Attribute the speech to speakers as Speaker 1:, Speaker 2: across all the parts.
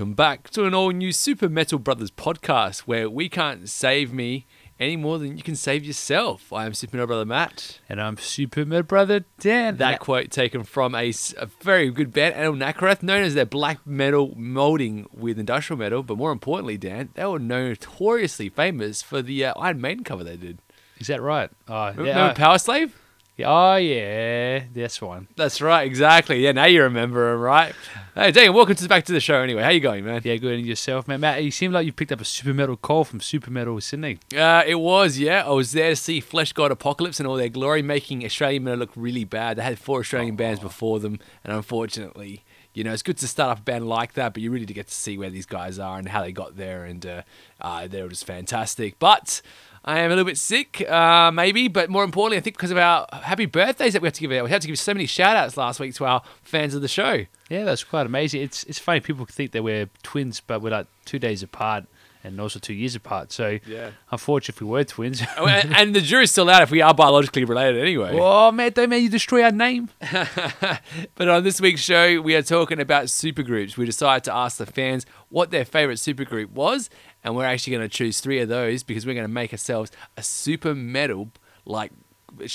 Speaker 1: Welcome back to an all new Super Metal Brothers podcast where we can't save me any more than you can save yourself. I am Super Metal Brother Matt.
Speaker 2: And I'm Super Metal Brother Dan.
Speaker 1: That quote taken from a very good band, Anaal Nathrakh, known as their black metal molding with industrial metal. But more importantly, Dan, they were notoriously famous for the uh, Iron Maiden cover they did.
Speaker 2: Is that right? Oh,
Speaker 1: Remember
Speaker 2: yeah.
Speaker 1: Power Slave?
Speaker 2: Oh, yeah. That's one.
Speaker 1: That's right, exactly. Yeah, now you remember him, right? Hey, Dan, welcome to back to the show. Anyway, how you going, man?
Speaker 2: Yeah, good. And yourself, man. Matt, you seem like you picked up a Super Metal call from Super Metal Sydney.
Speaker 1: Uh, it was, yeah. I was there to see Fleshgod Apocalypse and all their glory, making Australian metal look really bad. They had four Australian bands before them, and unfortunately, you know, it's good to start up a band like that, but you really do get to see where these guys are and how they got there, and uh, uh, they were just fantastic. But I am a little bit sick, uh, maybe, but more importantly, I think because of our happy birthdays that we have to give out. We had to give so many shout outs last week to our fans of the show.
Speaker 2: Yeah, that's quite amazing. It's it's funny. People think that we're twins, but we're like two days apart and also two years apart. So,
Speaker 1: Yeah.
Speaker 2: unfortunately, if we were twins.
Speaker 1: Oh, and, and the jury's still out if we are biologically related anyway.
Speaker 2: oh, man, don't man, you destroy our name.
Speaker 1: but on this week's show, we are talking about supergroups. We decided to ask the fans what their favorite supergroup was, and we're actually going to choose three of those because we're going to make ourselves a super metal like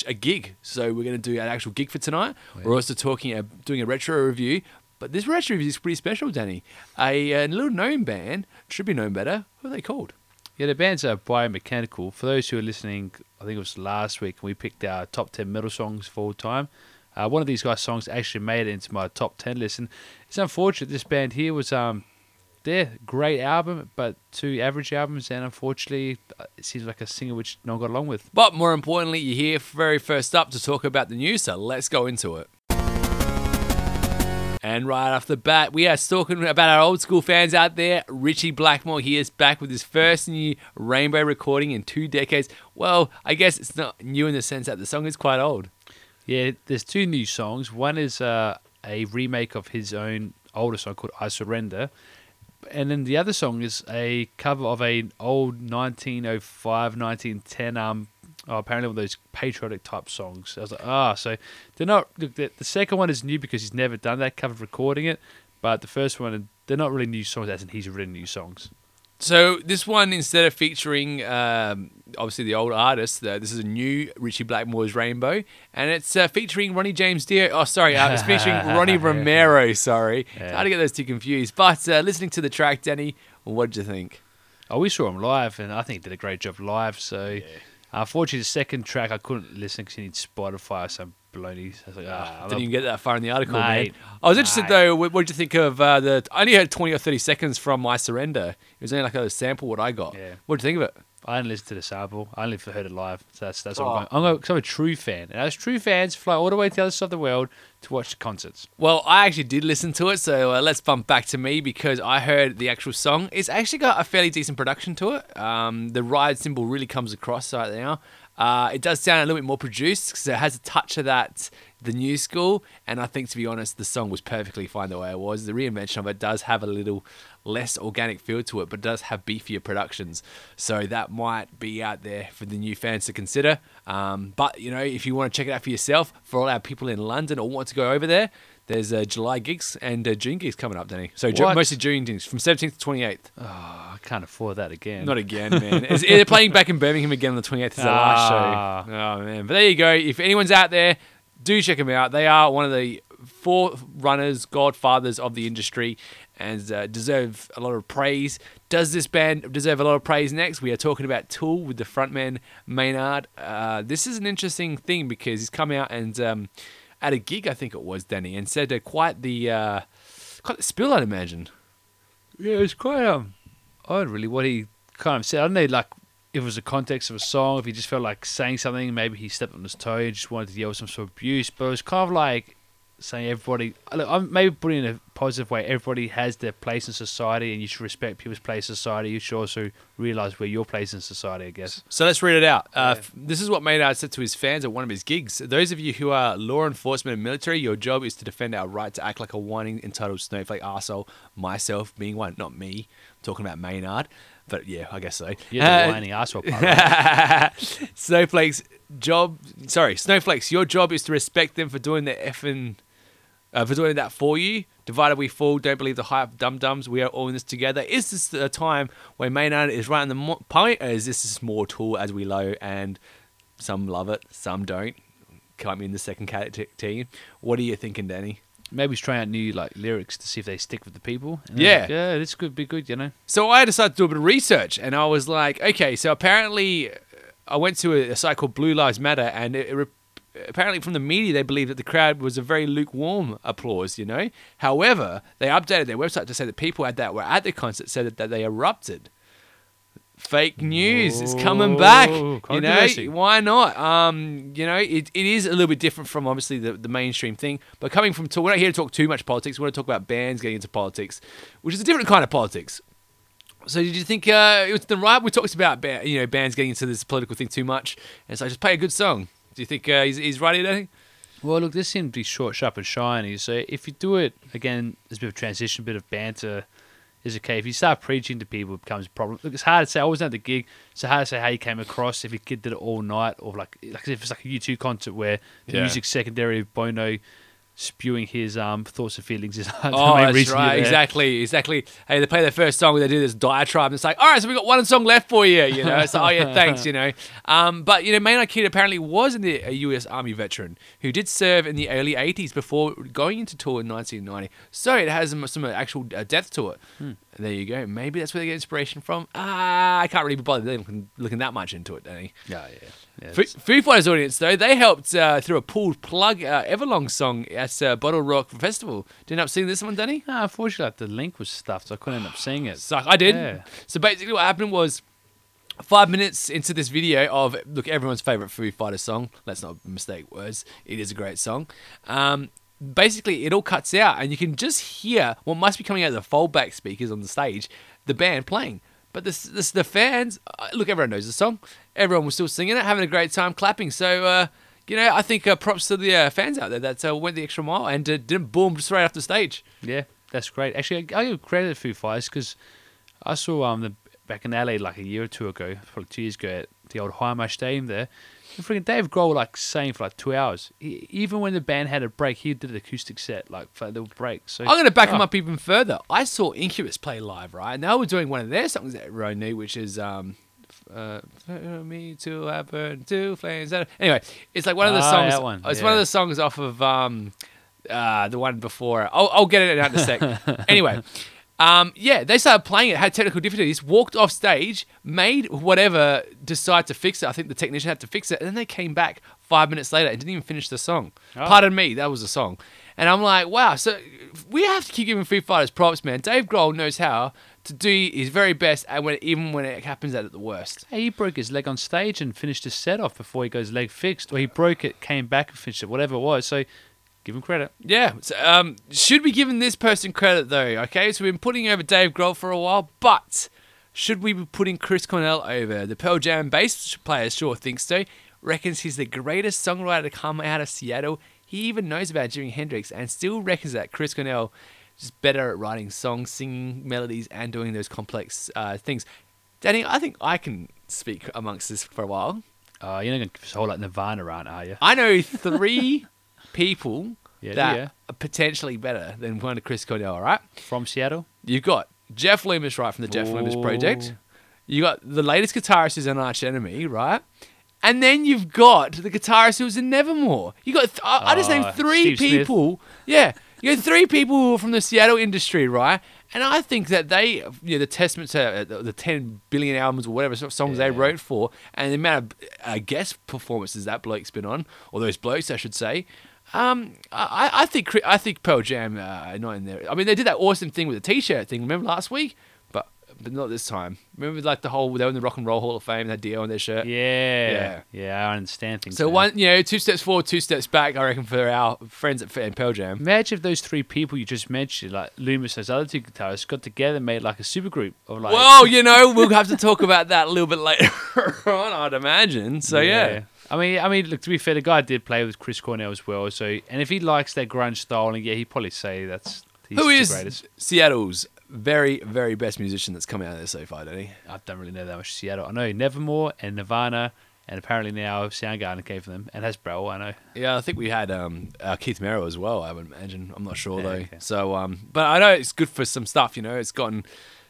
Speaker 1: a gig. So we're going to do an actual gig for tonight. We're also talking uh, doing a retro review. But this retro review is pretty special, Danny. A, a little known band should be known better. Who are they called?
Speaker 2: Yeah, the bands are biomechanical. For those who are listening, I think it was last week, we picked our top 10 metal songs of all time. Uh, one of these guys' songs actually made it into my top 10 list. And it's unfortunate this band here was, um, their great album, but two average albums. And unfortunately, uh, it seems like a singer which no one got along with.
Speaker 1: But more importantly, you're here very first up to talk about the news, so let's go into it. And right off the bat, we are talking about our old school fans out there. Ritchie Blackmore, he is back with his first new Rainbow recording in two decades. Well, I guess it's not new in the sense that the song is quite old.
Speaker 2: Yeah, there's two new songs. One is uh, a remake of his own older song called I Surrender. And then the other song is a cover of an old 1905, 1910, um, oh, apparently one of those patriotic type songs. I was like, ah, so they're not, look, the, the second one is new because he's never done that cover recording it. But the first one, they're not really new songs, as in he's written new songs.
Speaker 1: So this one, instead of featuring um, obviously the old artist, uh, this is a new Ritchie Blackmore's Rainbow, and it's uh, featuring Ronnie James Dio. Oh, sorry, uh, it's featuring Ronnie Romero. Sorry,
Speaker 2: Yeah.
Speaker 1: hard to get those two confused. But uh, listening to the track, Danny, what did you think?
Speaker 2: Oh, we saw him live, and I think he did a great job live. So, unfortunately, the second track I couldn't listen because he need Spotify or some baloney. I was like, ah, I'm
Speaker 1: Didn't even get that far in the article,
Speaker 2: Mate,
Speaker 1: man. I was interested
Speaker 2: mate.
Speaker 1: though. What did you think of uh, the? I only heard twenty or thirty seconds from "My Surrender." It was only like a sample what I got.
Speaker 2: Yeah.
Speaker 1: What did you think of it?
Speaker 2: I didn't listen to the sample. I only heard it live. So that's that's
Speaker 1: Oh.
Speaker 2: I'm going. I'm, going, I'm a true fan, and as true fans fly all the way to the other side of the world to watch the concerts.
Speaker 1: Well, I actually did listen to it, so uh, let's bump back to me because I heard the actual song. It's actually got a fairly decent production to it. Um, the ride cymbal really comes across right now. Uh, it does sound a little bit more produced because it has a touch of that the new school, and I think to be honest, the song was perfectly fine the way it was. The reinvention of it does have a little less organic feel to it, but does have beefier productions. So that might be out there for the new fans to consider. Um, but you know, if you want to check it out for yourself, for all our people in London or want to go over there, there's uh, July gigs and uh, June gigs coming up, Danny. So Ju- mostly June gigs from 17th to 28th.
Speaker 2: Oh, I can't afford that again.
Speaker 1: Not again, man. It's- they're playing back in Birmingham again on the 28th is the last
Speaker 2: Ah.
Speaker 1: show. Oh, man. But there you go. If anyone's out there, do check them out. They are one of the four runners, godfathers of the industry, and uh, deserve a lot of praise. Does this band deserve a lot of praise next? We are talking about Tool with the frontman Maynard. Uh, this is an interesting thing because he's come out and um, at a gig, I think it was, Danny, and said uh, quite the uh, quite the spill, I'd imagine.
Speaker 2: Yeah, it was quite um odd, really. What he kind of said. I don't know, like if it was the context of a song, if he just felt like saying something, maybe he stepped on his toe and just wanted to yell some sort of abuse. But it was kind of like saying everybody. look, I'm maybe putting it in a positive way. Everybody has their place in society, and you should respect people's place in society. You should also realize where your place in society. I guess.
Speaker 1: So let's read it out. Uh,
Speaker 2: Yeah.
Speaker 1: f- This is what Maynard said to his fans at one of his gigs. Those of you who are law enforcement and military, your job is to defend our right to act like a whining, entitled snowflake arsehole. Myself being one, not me. I'm talking about Maynard. But yeah, I guess so.
Speaker 2: You're the
Speaker 1: Uh,
Speaker 2: whining asshole part. right?
Speaker 1: Snowflake's job. Sorry, Snowflakes. Your job is to respect them for doing their effing. Uh, for doing that for you. Divided we fall. Don't believe the hype. Dum dums. We are all in this together. Is this a time where Maynard is right in the mo- point, or is this a small tool as we low and some love it, some don't? Can't be in the second category. What are you thinking, Danny?
Speaker 2: Maybe trying out new like lyrics to see if they stick with the people. And
Speaker 1: Yeah.
Speaker 2: like, yeah, this could be good, you know.
Speaker 1: So I decided to do a bit of research, and I was like, okay, so apparently, uh, I went to a, site called Blue Lives Matter, and it, it apparently from the media they believe that the crowd was a very lukewarm applause. You know, however, they updated their website to say that people at that were at the concert said that, that they erupted. Fake news is coming back. You know, why not? Um, you know, it, it is a little bit different from obviously the, the mainstream thing, but coming from we're not here to talk too much politics. We want to talk about bands getting into politics, which is a different kind of politics. So did you think uh, it was the right? We talked about you know bands getting into this political thing too much, and so just play a good song. Do you think uh, he's, he's right? Danny?
Speaker 2: Well, look, this seemed to be short, sharp, and shiny. So if you do it again, there's a bit of transition, a bit of banter. Is okay. If you start preaching to people, it becomes a problem. Look, it's hard to say. I wasn't at the gig, so hard to say how you came across. If your kid did it all night, or like, like if it's like a U2 concert where the
Speaker 1: Yeah.
Speaker 2: music secondary of Bono spewing his um thoughts and feelings is the
Speaker 1: Oh,
Speaker 2: main
Speaker 1: that's
Speaker 2: reason
Speaker 1: right. Exactly, exactly. Hey, they play their first song, they do this diatribe, and it's like, all right, so we got one song left for you. You know, it's like, oh yeah, thanks. You know, um, but you know, Maynard Kid apparently was a a U.S. Army veteran who did serve in the early '80s before going into tour in 1990. So it has some, some actual uh, depth to it.
Speaker 2: Hmm.
Speaker 1: There you go. Maybe that's where they get inspiration from. Ah, I can't really be bothered looking, looking that much into it, Danny.
Speaker 2: Yeah, yeah. Yeah
Speaker 1: Foo, Foo Fighters audience though they helped uh, through a pulled plug uh, Everlong song at uh, Bottle Rock Festival. Did you end up seeing this one, Danny?
Speaker 2: No, unfortunately, like, the link was stuffed, so I couldn't end up seeing it.
Speaker 1: Suck. I did.
Speaker 2: Yeah.
Speaker 1: So basically, what happened was five minutes into this video of look everyone's favorite Foo Fighters song. Let's not mistake words. It is a great song. Um, basically, it all cuts out, and you can just hear what must be coming out of the foldback speakers on the stage, the band playing. But this, this the fans. Uh, look, everyone knows the song. Everyone was still singing it, having a great time, clapping. So. Uh, you know, I think uh, props to the uh, fans out there that uh, went the extra mile and uh, didn't boom straight off the stage.
Speaker 2: Yeah, that's great. Actually, I I give credit to Foo Fighters because I saw um the back in LA like a year or two ago, probably two years ago at the old Highmarsh Stadium there. And freaking Dave Grohl like sang for like two hours. He, even when the band had a break, he did an acoustic set like for the break. So
Speaker 1: I'm to back him
Speaker 2: Oh.
Speaker 1: up even further. I saw Incubus play live, right? And they were doing one of their songs that everyone knew, which is um, uh, "For me to I burn two flames. Anyway, it's like one of the
Speaker 2: Ah,
Speaker 1: songs.
Speaker 2: that one,
Speaker 1: It's one of the songs off of um, uh, the one before. I'll, I'll get it out in a sec. anyway. Um, yeah, they started playing it, had technical difficulties, walked off stage, made whatever decide to fix it. I think the technician had to fix it, and then they came back five minutes later and didn't even finish the song.
Speaker 2: Oh.
Speaker 1: Pardon me, that was the song. And I'm like, wow, so we have to keep giving Free Fighters props, man. Dave Grohl knows how to do his very best, and when even when it happens at the worst.
Speaker 2: Hey, he broke his leg on stage and finished his set off before he got his leg fixed, or he broke it, came back and finished it, whatever it was. So give him credit.
Speaker 1: Yeah. So, um, should be giving this person credit though. Okay, so we've been putting over Dave Grohl for a while, but should we be putting Chris Cornell over? The Pearl Jam bass player sure thinks so. Reckons he's the greatest songwriter to come out of Seattle. He even knows about Jimi Hendrix and still reckons that Chris Cornell is better at writing songs, singing melodies, and doing those complex uh, things. Danny, I think I can speak amongst this for a while.
Speaker 2: Uh, you're not going to hold us a whole lot Nirvana around, are you?
Speaker 1: I know three people
Speaker 2: Yeah,
Speaker 1: that
Speaker 2: yeah.
Speaker 1: are potentially better than one of Chris Cornell, all right?
Speaker 2: From Seattle?
Speaker 1: You've got Jeff Loomis, right, from the Jeff Loomis Project.
Speaker 2: Ooh.
Speaker 1: You got the latest guitarist who's an arch enemy, right? And then you've got the guitarist who was in Nevermore. You got th- I, I just named three
Speaker 2: Steve Smith.
Speaker 1: people. Yeah, you got three people who are from the Seattle industry, right? And I think that they, you know, the testament to uh, the- the 10 billion albums or whatever songs they wrote for, and the amount of uh, guest performances that bloke's been on, or those blokes, I should say. Um, I, I think I think Pearl Jam uh, are not in there. I mean, they did that awesome thing with the T-shirt thing. Remember last week? But but not this time. Remember like the whole they were in the Rock and Roll Hall of Fame. They had Dio on their shirt.
Speaker 2: Yeah.
Speaker 1: Yeah.
Speaker 2: Yeah, I understand things.
Speaker 1: So
Speaker 2: now.
Speaker 1: one, you know, two steps forward, two steps back. I reckon for our friends at and Pearl Jam.
Speaker 2: Imagine if those three people you just mentioned, like Loomis, those other two guitarists, got together and made like a supergroup of like.
Speaker 1: well, you know, we'll have to talk about that a little bit later on. I'd imagine. So yeah.
Speaker 2: I mean, I mean, look. To be fair, the guy did play with Chris Cornell as well. So, and if he likes that grunge style, and yeah, he'd probably say that's he's
Speaker 1: Who
Speaker 2: the
Speaker 1: is
Speaker 2: greatest.
Speaker 1: Seattle's very, very best musician that's come out of there so far, don't he?
Speaker 2: I don't really know that much Seattle. I know Nevermore and Nirvana and apparently now Soundgarden came from them and Hasbro. I know.
Speaker 1: Yeah, I think we had um, uh, Keith Merrow as well. I would imagine. I'm not sure
Speaker 2: Yeah,
Speaker 1: though.
Speaker 2: okay.
Speaker 1: So, um, but I know it's good for some stuff. You know, it's gotten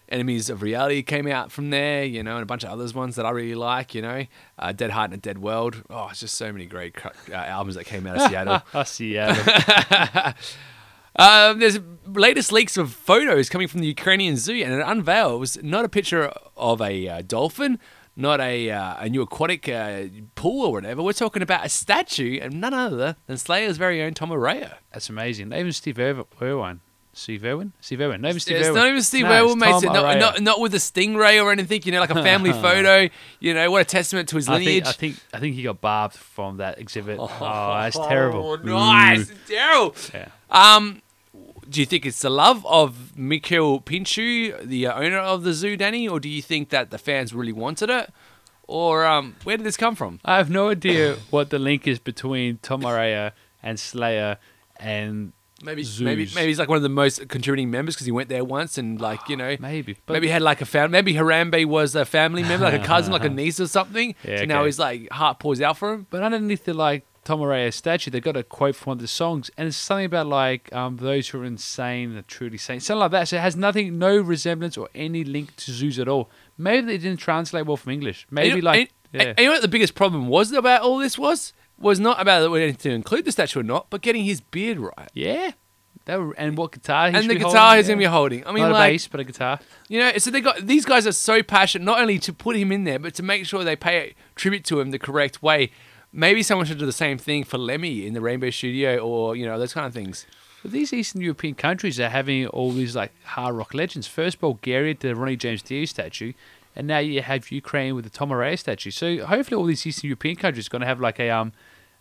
Speaker 1: Enemies of Reality came out from there. You know, and a bunch of others ones that I really like. You know, uh, Dead Heart and a Dead World. Oh, it's just so many great cr- uh, albums that came out of Seattle.
Speaker 2: Yeah.
Speaker 1: Um, there's latest leaks of photos coming from the Ukrainian zoo, and it unveils not a picture of a uh, dolphin, not a uh, a new aquatic uh, pool or whatever. We're talking about a statue, and none other than Slayer's very own Tom Araya.
Speaker 2: That's amazing. Even Steve Ir- Irwin. Steve Irwin? Steve Irwin. Not even Steve
Speaker 1: it's
Speaker 2: Irwin.
Speaker 1: not even Steve
Speaker 2: No,
Speaker 1: Irwin,
Speaker 2: it's
Speaker 1: mate. Not, not, not with a stingray or anything. You know, like a family photo. You know, what a testament to his
Speaker 2: I
Speaker 1: lineage.
Speaker 2: think, I think I think he got barbed from that exhibit. Oh, that's terrible.
Speaker 1: Oh, nice, terrible.
Speaker 2: Yeah.
Speaker 1: Um, do you think it's the love of Mikhail Pinchu, the owner of the zoo, Danny, or do you think that the fans really wanted it, or um, where did this come from?
Speaker 2: I have no idea what the link is between Tom Araya and Slayer and
Speaker 1: Maybe,
Speaker 2: Zoos.
Speaker 1: maybe, maybe he's like one of the most contributing members because he went there once and like you know.
Speaker 2: maybe. But
Speaker 1: Maybe he had like a family. Maybe Harambe was a family member, like a cousin, like a niece or something.
Speaker 2: Yeah,
Speaker 1: so now
Speaker 2: okay.
Speaker 1: he's like heart pours out for him.
Speaker 2: But underneath the like Tom Araya statue, they got a quote from one of the songs, and it's something about like um, those who are insane are truly sane, something like that. So it has nothing, no resemblance or any link to zoos at all. Maybe they didn't translate well from English. Maybe
Speaker 1: And you know-
Speaker 2: like
Speaker 1: and,
Speaker 2: yeah.
Speaker 1: and you know what the biggest problem was about all this was was not about whether to include the statue or not, but getting his beard right
Speaker 2: yeah. That were, and what guitar?
Speaker 1: And the guitar he's gonna be holding. I mean,
Speaker 2: Not
Speaker 1: like
Speaker 2: a bass, but a guitar.
Speaker 1: you know, so they got these guys are so passionate not only to put him in there, but to make sure they pay tribute to him the correct way. Maybe someone should do the same thing for Lemmy in the Rainbow Studio, or you know those kind of things.
Speaker 2: But these Eastern European countries are having all these like hard rock legends. First Bulgaria, the Ronnie James Dio statue, and now you have Ukraine with the Tom Araya statue. So hopefully, all these Eastern European countries are going to have like a um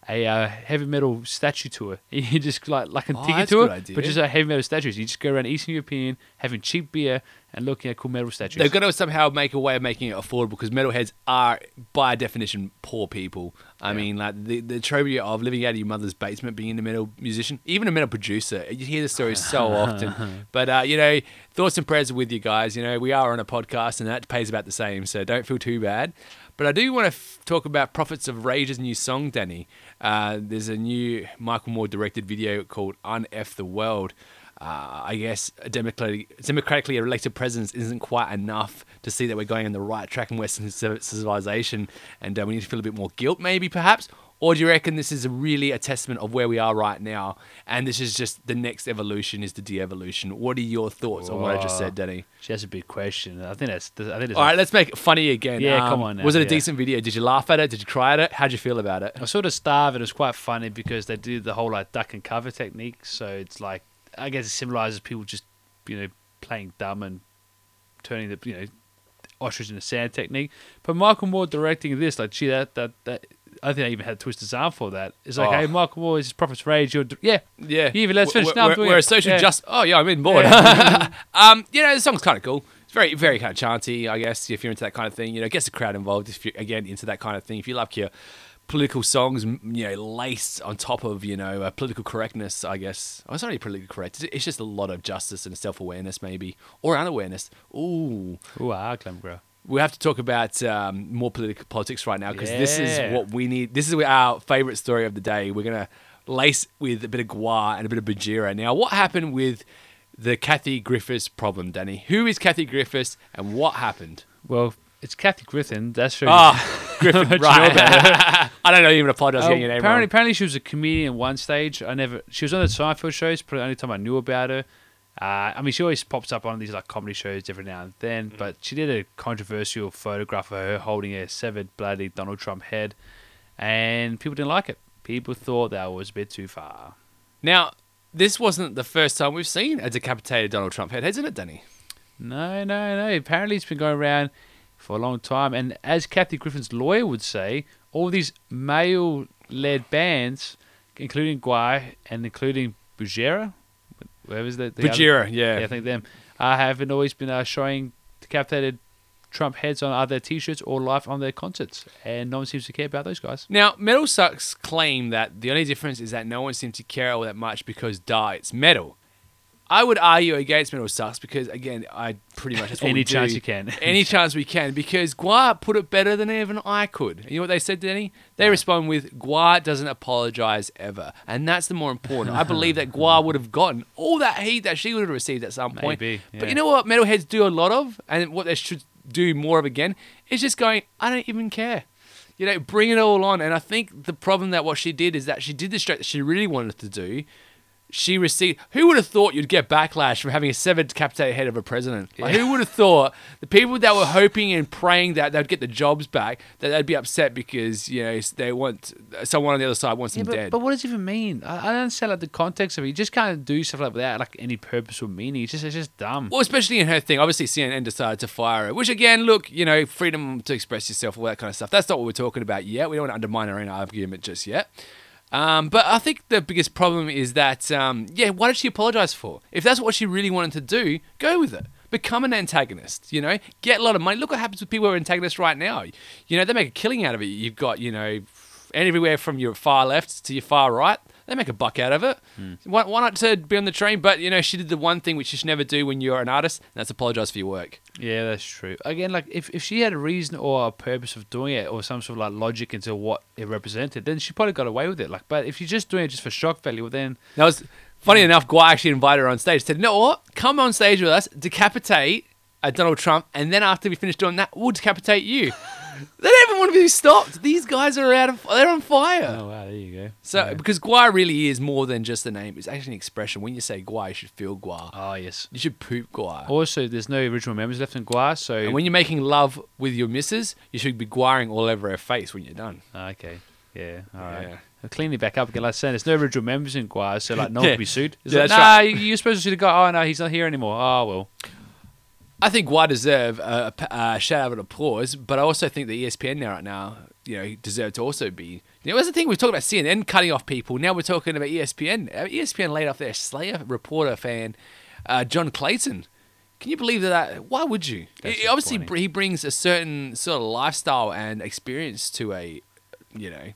Speaker 2: a uh, heavy metal statue tour. You just like like a
Speaker 1: Oh, a
Speaker 2: tour, but just a heavy metal statues. You just go around Eastern European having cheap beer and looking at cool metal statues.
Speaker 1: They've got to somehow make a way of making it affordable because metalheads are, by definition, poor people. I
Speaker 2: Yeah.
Speaker 1: mean, like the the trivia of living out of your mother's basement, being a metal musician, even a metal producer. You hear the stories so often. But uh, you know, thoughts and prayers are with you guys. You know, we are on a podcast, and that pays about the same, so don't feel too bad. But I do want to f- talk about Prophets of Rage's new song, Danny. Uh, there's a new Michael Moore directed video called "Unf the World." uh, I guess a democratically, elected president isn't quite enough to see that we're going on the right track in Western civilization, and uh, we need to feel a bit more guilt, maybe, perhaps. Or do you reckon this is really a testament of where we are right now, and this is just the next evolution is the de-evolution? What are your thoughts on what I just said, Danny?
Speaker 2: That's a big question. I think that's. I think that's.
Speaker 1: All right, let's make it funny again.
Speaker 2: Yeah,
Speaker 1: Um,
Speaker 2: come on now,
Speaker 1: Was it a
Speaker 2: yeah.
Speaker 1: decent video? Did you laugh at it? Did you cry at it? How'd you feel about it?
Speaker 2: I sort of starved. It was quite funny because they do the whole like duck and cover technique. So it's like I guess it symbolizes people just you know playing dumb and turning the you know ostrich in the sand technique. But Michael Moore directing this, like gee, that that that. I think I even had to twist his arm for that. It's like,
Speaker 1: Oh.
Speaker 2: hey, Michael Moore is Prophet's Rage. You're, d- yeah,
Speaker 1: Yeah.
Speaker 2: You even let us finish.
Speaker 1: We're,
Speaker 2: No,
Speaker 1: we're,
Speaker 2: doing
Speaker 1: we're a social
Speaker 2: Yeah.
Speaker 1: just. Oh yeah, I'm in board. um, you know, the song's kind of cool. It's very, very kind of chanty, I guess. If you're into that kind of thing, you know, it gets the crowd involved. If you're again into that kind of thing, if you like your political songs, you know, laced on top of you know uh, political correctness, I guess. Oh, it's not really politically correct. It's- just a lot of justice and self awareness, maybe, or unawareness. Ooh.
Speaker 2: Ooh, ah, Glenn Bro.
Speaker 1: We have to talk about um, more political politics right now because this is what we need. This is our favorite story of the day. We're gonna lace with a bit of Gwar and a bit of bajira. Now, what happened with the Kathy Griffiths problem, Danny? Who is Kathy Griffiths and what happened?
Speaker 2: Well, it's Kathy Griffin. That's her.
Speaker 1: Ah, Griffith,
Speaker 2: Much
Speaker 1: right? I don't know even apologize
Speaker 2: Oh,
Speaker 1: getting your name
Speaker 2: apparently,
Speaker 1: wrong.
Speaker 2: apparently, she was a comedian at one stage. I never. She was on the Seinfeld shows. Probably the only time I knew about her. Uh, I mean, she always pops up on these like comedy shows every now and then.
Speaker 1: Mm.
Speaker 2: But she did a controversial photograph of her holding a severed, bloody Donald Trump head, and people didn't like it. People thought that was a bit too far.
Speaker 1: Now, this wasn't the first time we've seen a decapitated Donald Trump head, hasn't it, Danny?
Speaker 2: No, no, no. Apparently, it's been going around for a long time. And as Kathy Griffin's lawyer would say, all these male-led bands, including Gwar and including Bujera, whoever's the, the other-
Speaker 1: Bajira, yeah.
Speaker 2: yeah, I think them, uh, haven't always been uh, showing decapitated Trump heads on either T-shirts or live on their concerts, and no one seems to care about those guys.
Speaker 1: Now, Metal Sucks claim that the only difference is that no one seems to care all that much because, duh, it's metal. I would argue against Metal Sucks because again, I pretty much
Speaker 2: Any chance
Speaker 1: do.
Speaker 2: you can.
Speaker 1: Any chance we can because Gwar put it better than even I could. You know what they said, Denny? They respond with Gwar doesn't apologize ever, and that's the more important. I believe that Gwar would have gotten all that heat that she would have received at some point.
Speaker 2: Maybe,
Speaker 1: But you know what? Metalheads do a lot of, and what they should do more of again is just going. I don't even care. You know, bring it all on. And I think the problem that what she did is that she did the straight that she really wanted to do. She received. Who would have thought you'd get backlash from having a severed, decapitated head of a president? Like, who would have thought the people that were hoping and praying that they'd get the jobs back, that they'd be upset because you know they want someone on the other side wants
Speaker 2: Yeah,
Speaker 1: them
Speaker 2: but,
Speaker 1: dead.
Speaker 2: but what does it even mean? I, I don't understand like the context of it. You just can't do stuff like without like any purpose or meaning. It's just it's just dumb.
Speaker 1: Well, especially in her thing. Obviously, CNN decided to fire her, which again, look, you know, freedom to express yourself, all that kind of stuff. That's not what we're talking about yet. We don't want to undermine our own argument just yet. Um, but I think the biggest problem is that, um, yeah, what did she apologize for? If that's what she really wanted to do, go with it. Become an antagonist, you know, get a lot of money. Look what happens with people who are antagonists right now. You know, they make a killing out of it. You've got, you know, everywhere from your far left to your far right. They make a buck out of it. Why, why not to be on the train? But you know, she did the one thing which you should never do when you're an artist, and that's apologize for your work.
Speaker 2: Yeah, that's true. Again, like if, if she had a reason or a purpose of doing it or some sort of like logic into what it represented, then she probably got away with it. Like, but if you're just doing it just for shock value, well, then
Speaker 1: That was funny enough. Gwar actually invited her on stage. Said, "You know what? Come on stage with us, decapitate uh, Donald Trump, and then after we finish doing that, we'll decapitate you." they don't even want to be stopped. These guys are out of. They're on fire.
Speaker 2: oh wow, there you go.
Speaker 1: So
Speaker 2: Yeah.
Speaker 1: because Gwar really is more than just a name. It's actually an expression. When you say Gwar, you should feel Gwar.
Speaker 2: oh yes.
Speaker 1: You should poop Gwar.
Speaker 2: Also, there's no original members left in Gwar, so
Speaker 1: And when you're making love with your missus, you should be guiring all over her face when you're done.
Speaker 2: Ah, okay, yeah, all right.
Speaker 1: Yeah.
Speaker 2: I'll clean it back up again. Like I said, there's no original members in Gwar, so like no one
Speaker 1: Yeah.
Speaker 2: can be sued. It's
Speaker 1: Yeah,
Speaker 2: like,
Speaker 1: that's
Speaker 2: nah,
Speaker 1: right.
Speaker 2: you're supposed to sue the guy. Oh no, he's not here anymore. Oh well.
Speaker 1: I think Why deserve a, a, shout out and applause, but I also think that E ESPN now right now, you know, deserve to also be. You know, that's the thing we talked about CNN cutting off people. Now we're talking about ESPN. Uh, ESPN laid off their Slayer reporter fan, uh, John Clayton. Can you believe that? Why would you? Obviously, he brings a certain sort of lifestyle and experience to a, you know,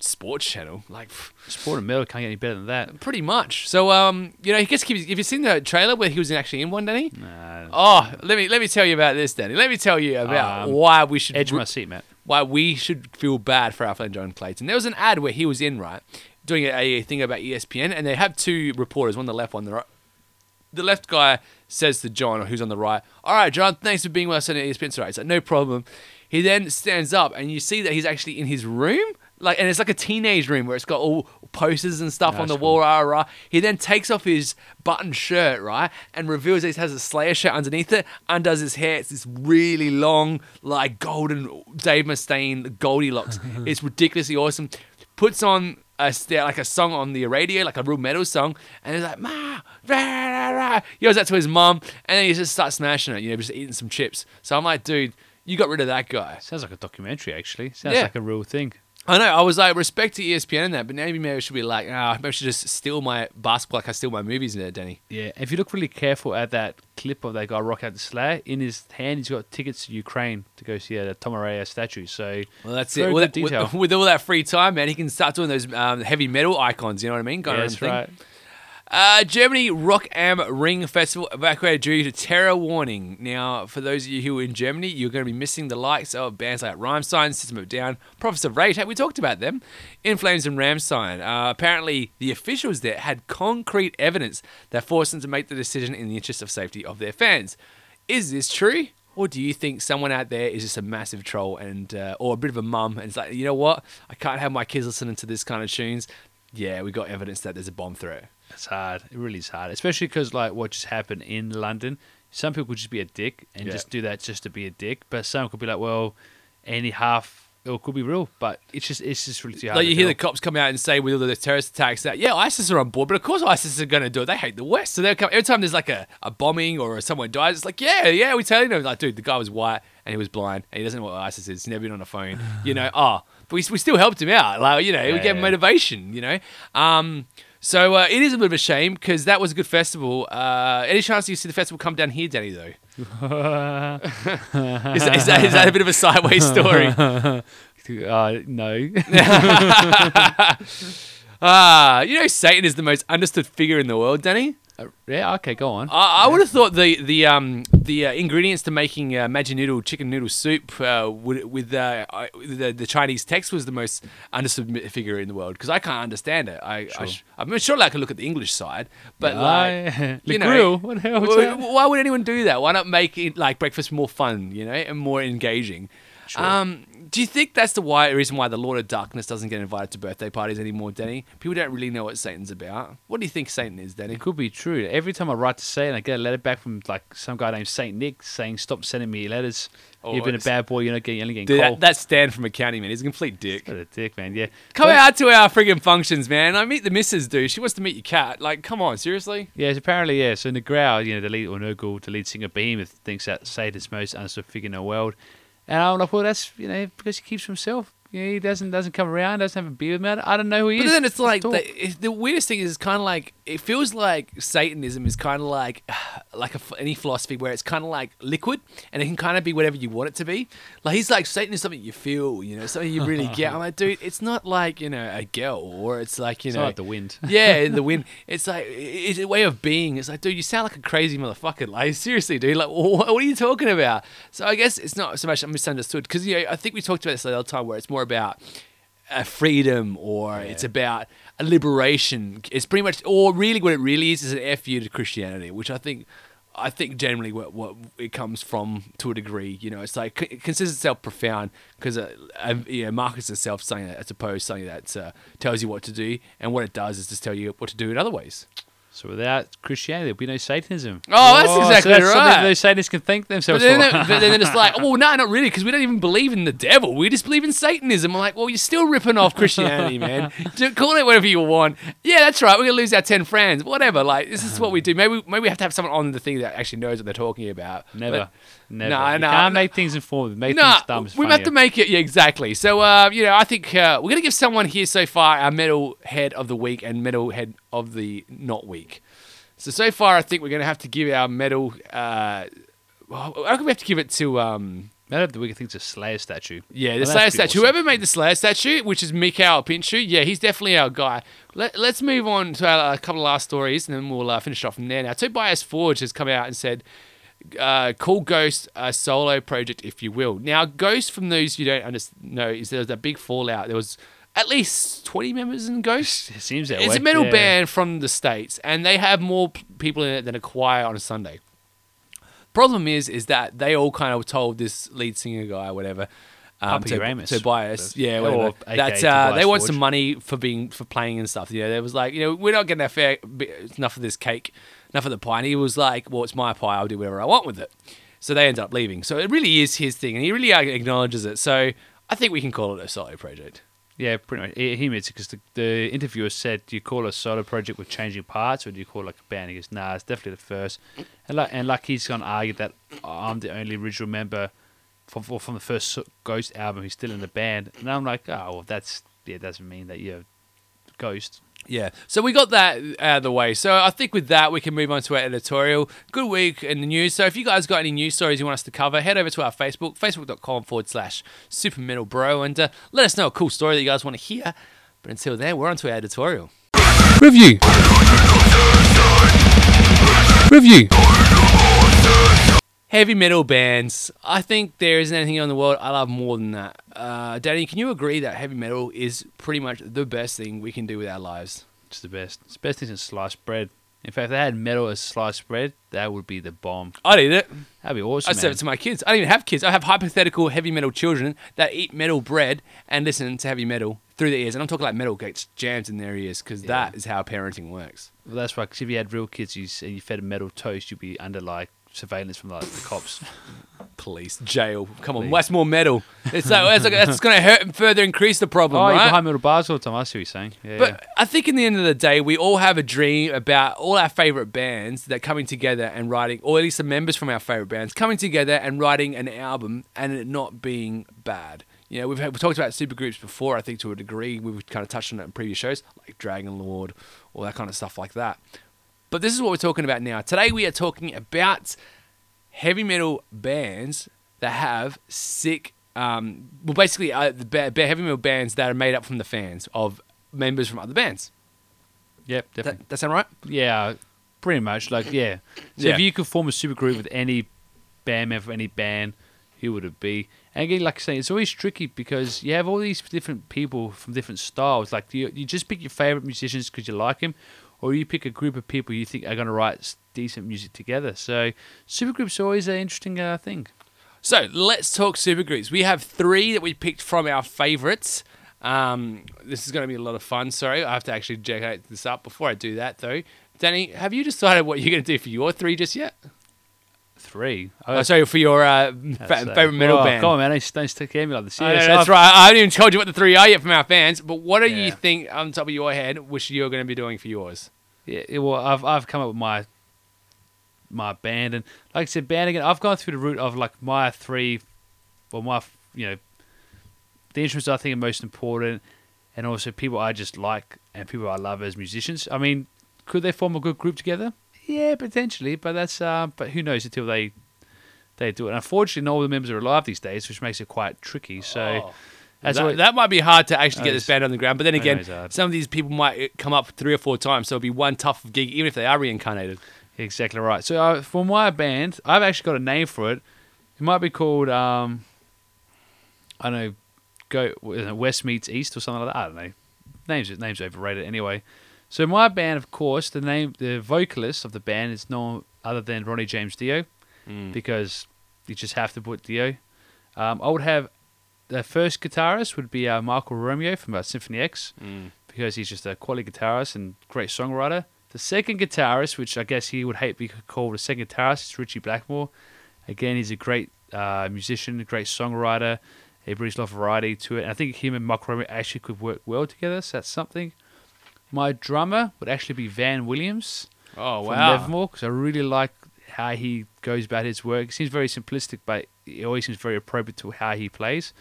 Speaker 1: sports channel. Like, pff,
Speaker 2: Sport and metal can't get any better than that.
Speaker 1: pretty much. So, um, you know, he gets. Keep. Have you seen the trailer where he was actually in one, Danny?
Speaker 2: Nah,
Speaker 1: Oh, let me let me tell you about this, Danny. Let me tell you about
Speaker 2: Um,
Speaker 1: why we should
Speaker 2: edge of my seat, Matt.
Speaker 1: why we should feel bad for our friend John Clayton. There was an ad where he was in right doing a, a thing about ESPN, and they have two reporters, one on the left, one on the right. The left guy says to John, who's on the right, "All right, John, thanks for being with us on ESPN." It's like no problem. He then stands up, and you see that he's actually in his room, like, and it's like a teenage room where it's got all posters and stuff on the
Speaker 2: cool.
Speaker 1: wall. Rah, rah. He then takes off his button shirt, right, and reveals that he has a Slayer shirt underneath it. Undoes his hair. It's this really long, like golden Dave Mustaine Goldilocks. it's ridiculously awesome. Puts on a like a song on the radio, like a real metal song, and he's like, "Ma, rah, rah, rah." He goes out to his mom, and then he just starts smashing it. You know, just eating some chips. So I'm like, dude, you got rid of that guy.
Speaker 2: Sounds like a documentary, actually. Sounds
Speaker 1: Yeah.
Speaker 2: like a real thing.
Speaker 1: I know. I was like, respect to ESPN and that, but maybe maybe I should be like, ah, maybe I should just steal my basketball like I steal my movies in there, Danny.
Speaker 2: Yeah, if you look really careful at that clip of that guy rock out the Slayer, in his hand he's got tickets to Ukraine to go see uh, the Tom Araya statue. So
Speaker 1: Well, that's it. With,
Speaker 2: good detail.
Speaker 1: with, with all that free time, man, he can start doing those um, heavy metal icons. You know what I mean? Going
Speaker 2: yeah, that's
Speaker 1: the thing. Uh, Germany Rock Am Ring Festival evacuated due to terror warning. Now, for those of you who are in Germany, you're going to be missing the likes of bands like Rammstein, System of Down, Prophets of Rage. We talked about them. In Flames and Rammstein. Uh, apparently, the officials there had concrete evidence that forced them to make the decision in the interest of safety of their fans. Is this true? Or do you think someone out there is just a massive troll and uh, or a bit of a mum and it's like, you know what? I can't have my kids listening to this kind of tunes. Yeah, we got evidence that there's a bomb threat.
Speaker 2: It's hard. It really is hard, especially because like what just happened in London. Some people could just be a dick and
Speaker 1: Yeah.
Speaker 2: just do that just to be a dick, but some could be like, well, any half it could be real, but it's just it's just really too hard.
Speaker 1: Like you hear the cops come out and say with all the terrorist attacks that yeah ISIS are on board, but of course ISIS are going to do it. They hate the West, so they'll come every time there's like a, a bombing or someone dies. It's like yeah yeah we tell you like dude the guy was white and he was blind and he doesn't know what ISIS is. He's never been on a phone, you know. Oh, but we, we still helped him out. Like you know we
Speaker 2: Yeah,
Speaker 1: gave him
Speaker 2: yeah.
Speaker 1: motivation, you know. Um, so uh, it is a bit of a shame because that was a good festival. Uh, any chance you see the festival come down here, Danny? Though is, that- is that is that a bit of a sideways story?
Speaker 2: uh, no.
Speaker 1: Ah, you know Satan is the most understood figure in the world, Danny.
Speaker 2: Uh, yeah, okay, go on.
Speaker 1: I, I would have thought the the um the uh, ingredients to making uh, Maggi noodle chicken noodle soup uh, would, with uh, I- the the Chinese text was the most understood figure in the world because I can't understand it. I, I
Speaker 2: Sure.
Speaker 1: sh- I'm sure I could look at the English side, but
Speaker 2: Yeah,
Speaker 1: like
Speaker 2: I-
Speaker 1: you know,
Speaker 2: grill. What the hell was
Speaker 1: wh- why would anyone do that? Why not make it like breakfast more fun, you know, and more engaging?
Speaker 2: Sure.
Speaker 1: Um, do you think that's the why reason why the Lord of Darkness doesn't get invited to birthday parties anymore, Danny? People don't really know what Satan's about. What do you think Satan is, Danny?
Speaker 2: It could be true. Every time I write to Satan, I get a letter back from like some guy named Saint Nick saying, "Stop sending me letters.
Speaker 1: Oh,
Speaker 2: You've been a bad boy. You're not getting, you're only getting
Speaker 1: Dude, that, that Stan from accounting, man, he's a complete dick.
Speaker 2: What a dick, man. Yeah.
Speaker 1: Come out to our friggin' functions, man. I meet the missus, dude. She wants to meet your cat. Like, come on, seriously?
Speaker 2: Yes, apparently, yeah. So Negrao, you know, the lead or Nergal, the lead singer Behemoth, thinks that Satan's most understood figure in the world. And I'm like, well, that's you know because he keeps himself. Know, he doesn't doesn't come around, doesn't have a beer with me. I don't- know who he
Speaker 1: But
Speaker 2: is.
Speaker 1: then it's like the, it- the weirdest thing is kind of like it feels like Satanism is kind of like like a, any philosophy where it's kind of like liquid and it can kind of be whatever you want it to be. Like he's like Satan is something you feel, you know, something you really get. I'm like, dude, it's not like you know a girl or it's like you
Speaker 2: it's
Speaker 1: know
Speaker 2: like the wind.
Speaker 1: yeah, the wind. It's like it's a way of being. It's like, dude, you sound like a crazy motherfucker. Like seriously, dude. Like, what, what are you talking about? So I guess it's not so much misunderstood because you know I think we talked about this the other time where it's more about a freedom or it's about a liberation. It's pretty much, or really, what it really is is an fu to Christianity, which I think. I think generally what, what it comes from to a degree, you know, it's like it considers itself profound because uh, uh, you know, markets itself something that, I suppose, something that uh, tells you what to do, and what it does is just tell you what to do in other ways.
Speaker 2: So without Christianity, there'd be no Satanism.
Speaker 1: Oh, that's exactly
Speaker 2: so that's something
Speaker 1: right.
Speaker 2: Those Satanists can thank
Speaker 1: But
Speaker 2: themselves
Speaker 1: then,
Speaker 2: for.
Speaker 1: but then it's like, well, oh, no, not really, because we don't even believe in the devil. We just believe in Satanism. I'm like, well, you're still ripping off Christianity, man. Call it whatever you want. Yeah, that's right. We're gonna lose our ten friends. Whatever. Like, this is what we do. Maybe, maybe we have to have someone on the thing that actually knows what they're talking about.
Speaker 2: never,
Speaker 1: But-
Speaker 2: never.
Speaker 1: No,
Speaker 2: you
Speaker 1: nah,
Speaker 2: can't
Speaker 1: nah.
Speaker 2: make things informative. Make
Speaker 1: Nah,
Speaker 2: things dumb.
Speaker 1: we have to make it. Yeah, exactly. So, uh, you know, I think uh, we're gonna give someone here so far our metal head of the week and metal head of the not week. So so far, I think we're gonna have to give our metal. Uh, well, I reckon we have to give it to. Um,
Speaker 2: Matter of the week, I think it's a Slayer statue.
Speaker 1: Yeah, the
Speaker 2: Well,
Speaker 1: Slayer statue.
Speaker 2: awesome.
Speaker 1: Whoever made the Slayer statue, which is Mikhail Pinshu, yeah, he's definitely our guy. Let, let's move on to a couple of last stories, and then we'll uh, finish off from there. Now, Tobias Forge has come out and said, uh, "Call Ghost a solo project, if you will." Now, Ghost, from those you don't under- know, is there was a big fallout. There was at least twenty members in Ghost.
Speaker 2: It seems that way.
Speaker 1: It's a metal
Speaker 2: yeah.
Speaker 1: band from the states, and they have more people in it than a choir on a Sunday. Problem is, is that they all kind of told this lead singer guy, whatever, um, to,
Speaker 2: Ramus.
Speaker 1: Tobias, yeah, whatever, that uh, they want
Speaker 2: Forge.
Speaker 1: some money for being for playing and stuff. You know, there was like, you know, we're not getting fair enough of this cake, enough of the pie. And he was like, well, it's my pie. I'll do whatever I want with it. So they end up leaving. So it really is his thing, and he really uh, acknowledges it. So I think we can call it a solo project.
Speaker 2: Yeah, pretty much. He admits it because the, the interviewer said, "Do you call a solo project with changing parts, or do you call it like a band?" He goes, "Nah, it's definitely the first. And like, and like he's gonna argue that I'm the only original member from from the first Ghost album who's still in the band. And I'm like, oh, well, that's yeah, doesn't mean that you're Ghost.
Speaker 1: Yeah. So we got that out of the way. So I think with that, we can move on to our editorial. Good week in the news. So if you guys got any news stories you want us to cover, head over to our Facebook, facebook.com forward slash super metal bro, and uh, let us know a cool story that you guys want to hear. But until then, we're on to our editorial.
Speaker 2: Review. Review.
Speaker 1: Heavy metal bands. I think there isn't anything in the world I love more than that. Uh, Danny, can you agree that heavy metal is pretty much the best thing we can do with our lives?
Speaker 2: It's the best. It's the best thing since sliced bread. In fact, if they had metal as sliced bread, that would be the bomb.
Speaker 1: I'd eat it.
Speaker 2: That'd be awesome.
Speaker 1: I'd serve
Speaker 2: man.
Speaker 1: it to my kids. I don't even have kids. I have hypothetical heavy metal children that eat metal bread and listen to heavy metal through their ears. And I'm talking like metal gets jammed in their ears because
Speaker 2: Yeah.
Speaker 1: that is how parenting works.
Speaker 2: Well, that's right. Because if you had real kids you, and you fed them metal toast, you'd be under like surveillance from like the cops.
Speaker 1: Police, jail. Come on,
Speaker 2: Please.
Speaker 1: what's more metal? It's like, that's, like, that's going to hurt and further increase the problem,
Speaker 2: oh, you're
Speaker 1: right?
Speaker 2: behind metal bars all the time. I see what you're saying. Yeah,
Speaker 1: But I think in the end of the day, we all have a dream about all our favorite bands that coming together and writing, or at least the members from our favorite bands coming together and writing an album and it not being bad. You know, we've, had, we've talked about supergroups before, I think to a degree. We've kind of touched on it in previous shows, like Dragon Lord, all that kind of stuff like that. But this is what we're talking about now. Today we are talking about heavy metal bands that have sick, um, well, basically uh, the ba- heavy metal bands that are made up from the fans of members from other bands.
Speaker 2: Yep,
Speaker 1: That,
Speaker 2: definitely.
Speaker 1: that sound right?
Speaker 2: yeah, Pretty much, like yeah. So
Speaker 1: Yeah.
Speaker 2: if you could form a super group with any band member any band, who would it be? And again, like I say, it's always tricky because you have all these different people from different styles. Like you, you just pick your favorite musicians because you like them, or you pick a group of people you think are going to write decent music together. So supergroups are always an interesting uh, thing.
Speaker 1: So let's talk supergroups. We have three that we picked from our favorites. Um, this is going to be a lot of fun. Sorry, I have to actually check this up before I do that, though. Danny, have you decided what you're going to do for your three just yet?
Speaker 2: Three.
Speaker 1: Oh, sorry, for your uh,
Speaker 2: uh,
Speaker 1: favorite metal
Speaker 2: oh,
Speaker 1: band.
Speaker 2: Come on, man! Don't, don't care me like this.
Speaker 1: Know,
Speaker 2: Yeah,
Speaker 1: that's
Speaker 2: I've-
Speaker 1: right. I haven't even told you what the three are yet from our fans. But what do you think on top of your head, which you're going to be doing for yours?
Speaker 2: Yeah, yeah, well, I've I've come up with my my band, and like I said, band again. I've gone through the route of like my three, well, my you know, the instruments I think are most important, and also people I just like and people I love as musicians. I mean, could they form a good group together? Yeah, potentially, but that's uh, but who knows until they they do it. Unfortunately, not all the members are alive these days, which makes it quite tricky. So.
Speaker 1: Oh.
Speaker 2: That's
Speaker 1: that, that might be hard to actually get this band on the ground. But then again, some of these people might uh, come up three or four times, so it'll be one tough gig, even if they are reincarnated.
Speaker 2: Exactly right. So uh, for my band, I've actually got a name for it. It might be called um, I don't know, go West meets East or something like that. I don't know. Names names overrated anyway. So my band, of course, the name the vocalist of the band is no other than Ronnie James Dio because you just have to put Dio. Um, I would have the first guitarist would be uh, Michael Romeo from uh, Symphony X because he's just a quality guitarist and great songwriter. The second guitarist, which I guess he would hate being called a second guitarist, is Ritchie Blackmore. Again, he's a great uh, musician, a great songwriter. He brings a lot of variety to it. And I think him and Michael Romeo actually could work well together, so that's something. My drummer would actually be Van Williams
Speaker 1: Oh
Speaker 2: from
Speaker 1: wow!
Speaker 2: Nevermore because I really like how he goes about his work. It seems very simplistic, but it always seems very appropriate to how he plays.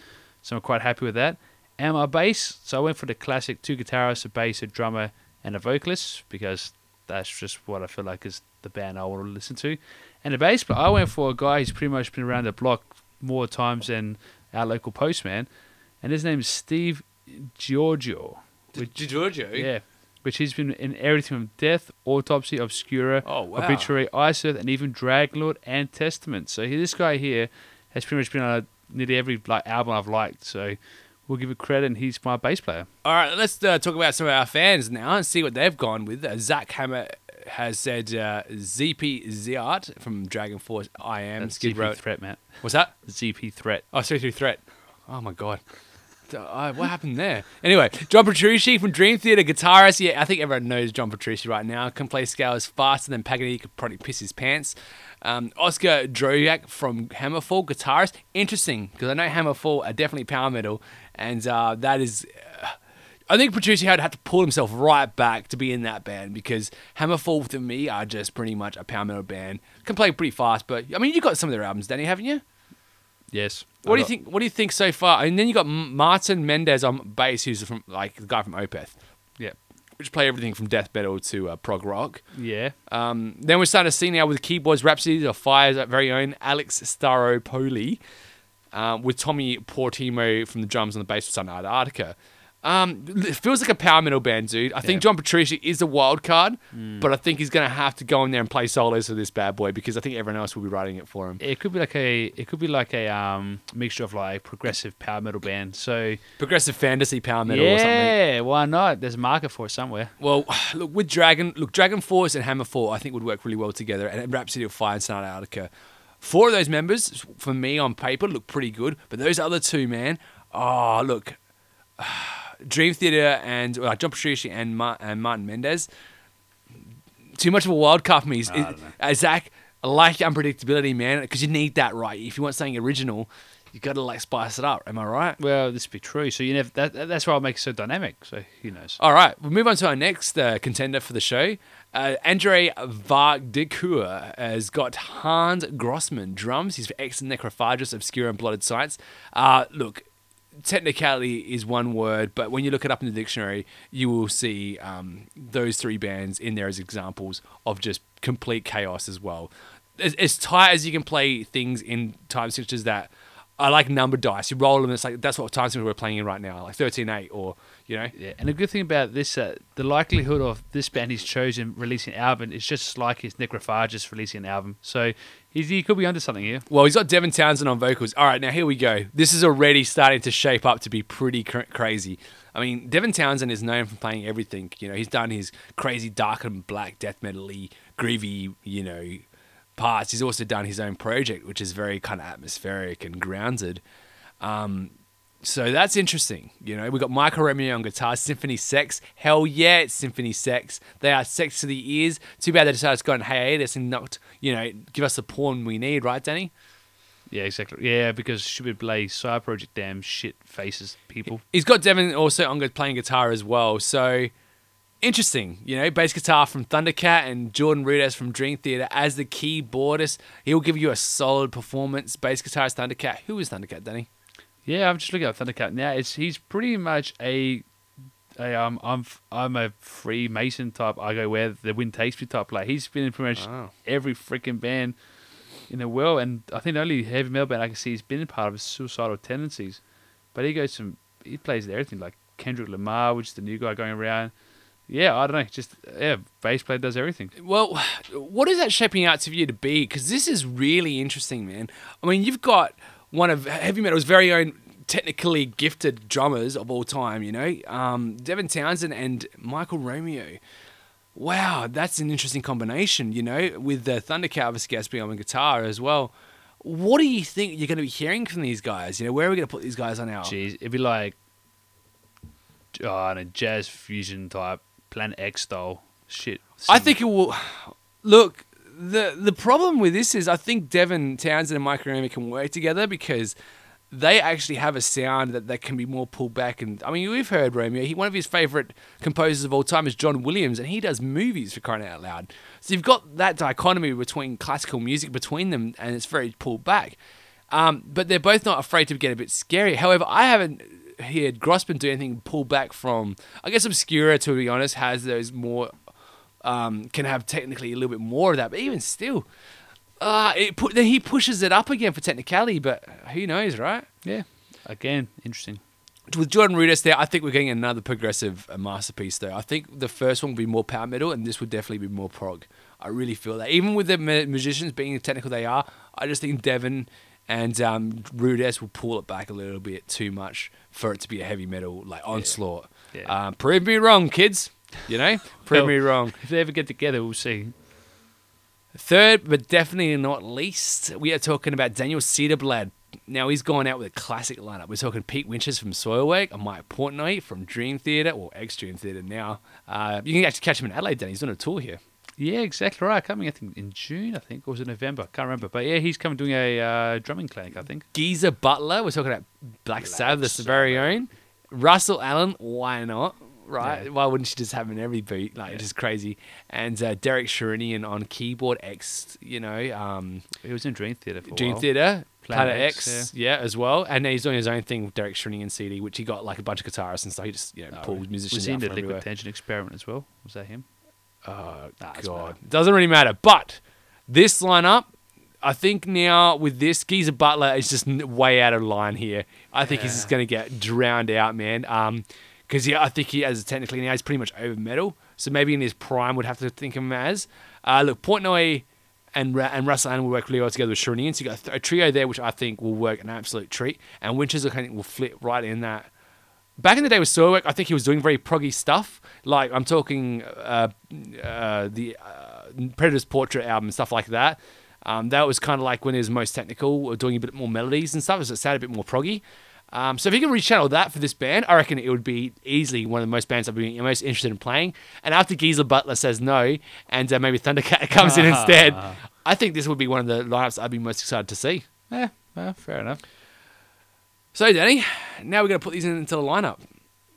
Speaker 2: So I'm quite happy with that. And my bass, so I went for the classic two guitarists, a bass, a drummer, and a vocalist because that's just what I feel like is the band I want to listen to. And the bass, but I went for a guy who's pretty much been around the block more times than our local postman, and his name is Steve Giorgio.
Speaker 1: Which, Giorgio.
Speaker 2: Yeah, which he's been in everything from Death, Autopsy, Obscura,
Speaker 1: Oh wow!
Speaker 2: Obituary, Iced Earth, and even Draglord and Testament. So he, this guy here has pretty much been on nearly every like album I've liked. So we'll give it credit, and he's my bass player.
Speaker 1: All right, let's uh, talk about some of our fans now and see what they've gone with. Uh, Zach Hammer has said uh, ZP Theart from Dragon Force I am
Speaker 2: That's
Speaker 1: Skid
Speaker 2: ZP. Threat, Matt.
Speaker 1: What's that?
Speaker 2: ZP Threat.
Speaker 1: Oh, through threat. Oh my god. Uh, what happened there? Anyway, John Petrucci from Dream Theater, guitarist. Yeah, I think everyone knows John Petrucci right now. Can play scales faster than Paganini could probably piss his pants. Um, Oscar Dronjak from Hammerfall, guitarist. Interesting, because I know Hammerfall are definitely power metal, and uh, that is. Uh, I think Petrucci had had to pull himself right back to be in that band because Hammerfall to me are just pretty much a power metal band. Can play pretty fast, but I mean you got some of their albums, Danny, haven't you?
Speaker 2: Yes.
Speaker 1: What do
Speaker 2: I
Speaker 1: you
Speaker 2: got-
Speaker 1: think? What do you think so far? And then you got Martin Mendez on bass, who's from like the guy from Opeth,
Speaker 2: Yeah.
Speaker 1: which play everything from death metal to uh, prog rock.
Speaker 2: Yeah.
Speaker 1: Um, then we're starting to see now with keyboards Rhapsody of Fire's very own Alex Staropoli, um, with Tommy Portimo from the drums on the bass for Sonata Arctica. Um, it feels like a power metal band, dude. I think John Petrucci is a wild card, but I think he's gonna have to go in there and play solos for this bad boy because I think everyone else will be writing it for him.
Speaker 2: It could be like a it could be like a um mixture of like progressive power metal band. So
Speaker 1: Progressive fantasy power metal or something.
Speaker 2: yeah, why not? There's a market for it somewhere.
Speaker 1: Well, look with Dragon, look Dragon Force and Hammer Hammerfall, I think would work really well together, and Rhapsody of Fire and Sonata Arctica. Four of those members, for me on paper, look pretty good, but those other two, man, oh look, Dream Theater and uh, John Petrucci and, Mar- and Martin Mendez, too much of a wild card for me. Is-
Speaker 2: I don't know.
Speaker 1: uh, Zach, I like unpredictability, man, because you need that, right? If you want something original, you got to like spice it up. Am I right?
Speaker 2: Well, this would be true. So you never that, that- that's why I make it so dynamic. So who knows?
Speaker 1: All right, we'll move on to our next uh, contender for the show. Uh, Andre Vardekur has got Hans Grossmann drums. He's for Ex Necrophagist, Obscura and Blotted Science. Uh, look, technicality is one word, but when you look it up in the dictionary, you will see um, those three bands in there as examples of just complete chaos as well. As, as tight as you can play things in time signatures that I like number dice. You roll them. It's like that's what time signature we're playing in right now, like 13-8 or you know.
Speaker 2: Yeah, and the good thing about this, uh, the likelihood of this band he's chosen releasing an album is just like his Necrophagist releasing an album. So he's, he could be onto something here.
Speaker 1: Well, he's got Devin Townsend on vocals. All right, now here we go. This is already starting to shape up to be pretty cr- crazy. I mean, Devin Townsend is known for playing everything. You know, he's done his crazy dark and black death metal-y, groovy, you know, parts. He's also done his own project, which is very kind of atmospheric and grounded. Um, so that's interesting. You know, we got Michael Romeo on guitar, Symphony X. Hell yeah, it's Symphony Sex. They are sex to the ears. Too bad they decided to go on hiatus and not, you know, give us the porn we need, right, Danny?
Speaker 2: Yeah, exactly. Yeah, because Stupid Blaze Side Project, damn shit faces people.
Speaker 1: He's got Devin also on playing guitar as well. So interesting, you know, bass guitar from Thundercat and Jordan Rudess from Dream Theater as the keyboardist. He'll give you a solid performance. Bass guitarist Thundercat. Who is Thundercat, Danny?
Speaker 2: Yeah, I'm just looking at Thundercat now. It's he's pretty much a, a um, I'm I'm a Freemason type. I go where the wind takes me type Like He's been in pretty much
Speaker 1: Oh.
Speaker 2: every freaking band in the world, and I think the only heavy metal band I can see he's been a part of is Suicidal Tendencies. But he goes from he plays everything like Kendrick Lamar, which is the new guy going around. Yeah, I don't know. Just yeah, bass player does everything.
Speaker 1: Well, what is that shaping out to you to be? Because this is really interesting, man. I mean, you've got one of heavy metal's very own technically gifted drummers of all time, you know, um, Devin Townsend and Michael Romeo. Wow, that's an interesting combination, you know, with the Thundercat obviously being on guitar as well. What do you think you're going to be hearing from these guys? You know, where are we going to put these guys on our?
Speaker 2: Jeez, it'd be like oh, I don't know, jazz fusion type, Planet X style shit.
Speaker 1: I think it will. Look, the the problem with this is I think Devin Townsend and Mike Romeo can work together because they actually have a sound that, that can be more pulled back. And I mean, we've heard Romeo. He one of his favorite composers of all time is John Williams, and he does movies for crying out loud. So you've got that dichotomy between classical music between them, and it's very pulled back. Um, but they're both not afraid to get a bit scary. However, I haven't heard Grossmann do anything pull back from. I guess Obscura, to be honest, has those more um, can have technically a little bit more of that. But even still, uh, it put, then he pushes it up again for technicality. But who knows, right?
Speaker 2: yeah, again, interesting.
Speaker 1: With Jordan Rudess there, I think we're getting another progressive uh, masterpiece. Though I think the first one will be more power metal, and this would definitely be more prog. I really feel that. Even with the musicians being the technical they are, I just think Devin and um, Rudess will pull it back a little bit too much for it to be a heavy metal like onslaught.
Speaker 2: Yeah.
Speaker 1: Um, prove me wrong, kids. You know, prove
Speaker 2: Well-
Speaker 1: me wrong.
Speaker 2: If they ever get together, we'll see.
Speaker 1: Third, but definitely not least, we are talking about Daniel Cedarblad. Now he's gone out with a classic lineup. We're talking Pete Wichers from Soilwork, and Mike Portnoy from Dream Theater, or ex Dream Theater now. Uh, you can actually catch him in Adelaide, Danny. He's on a tour here.
Speaker 2: Yeah, exactly right. Coming, I think, in June, I think, or was it November? I Can't remember. But yeah, he's coming doing a uh, drumming clinic, I think.
Speaker 1: Geezer Butler, we're talking about Black Sabbath's very own. Russell Allen, why not? Right?
Speaker 2: Yeah.
Speaker 1: Why wouldn't you just have him in every beat? Like, it's just crazy. And uh, Derek Sherinian on keyboard, X, you know, um,
Speaker 2: He was in Dream Theater for
Speaker 1: Dream. Theater, Planet,
Speaker 2: Planet
Speaker 1: X,
Speaker 2: X,
Speaker 1: yeah. as well. And he's doing his own thing with Derek Sherinian CD, which he got like a bunch of guitarists and stuff. He just, you know,
Speaker 2: Oh, really?
Speaker 1: musicians
Speaker 2: Was he
Speaker 1: out
Speaker 2: in the Liquid. Tension Experiment as well? Was that him?
Speaker 1: Oh,
Speaker 2: Nah,
Speaker 1: God. Doesn't really matter. But this lineup, I think now with this, Geezer Butler is just way out of line here. I think he's just going to get drowned out, man. Um, because yeah, I think he as technically now he's pretty much over metal. So maybe in his prime would have to think of him as. Uh, look, Portnoy and Ra- and Russell Allen will work really well together with Sherinian. So you got a, trio there, which I think will work an absolute treat. And Wichers, I think, will fit right in that. Back in the day with Soilwork, I think he was doing very proggy stuff. Like I'm talking uh, uh, the uh, Predator's Portrait album and stuff like that. Um, that was kind of like when he was most technical, or doing a bit more melodies and stuff. So it sounded a bit more proggy. Um, so if you can rechannel that for this band, I reckon it would be easily one of the most bands I'd be most interested in playing. And after Geezer Butler says no, and uh, maybe Thundercat comes in instead, I think this would be one of the lineups I'd be most excited to see.
Speaker 2: Yeah, well, fair enough.
Speaker 1: So, Danny, now we're going to put these in into the lineup.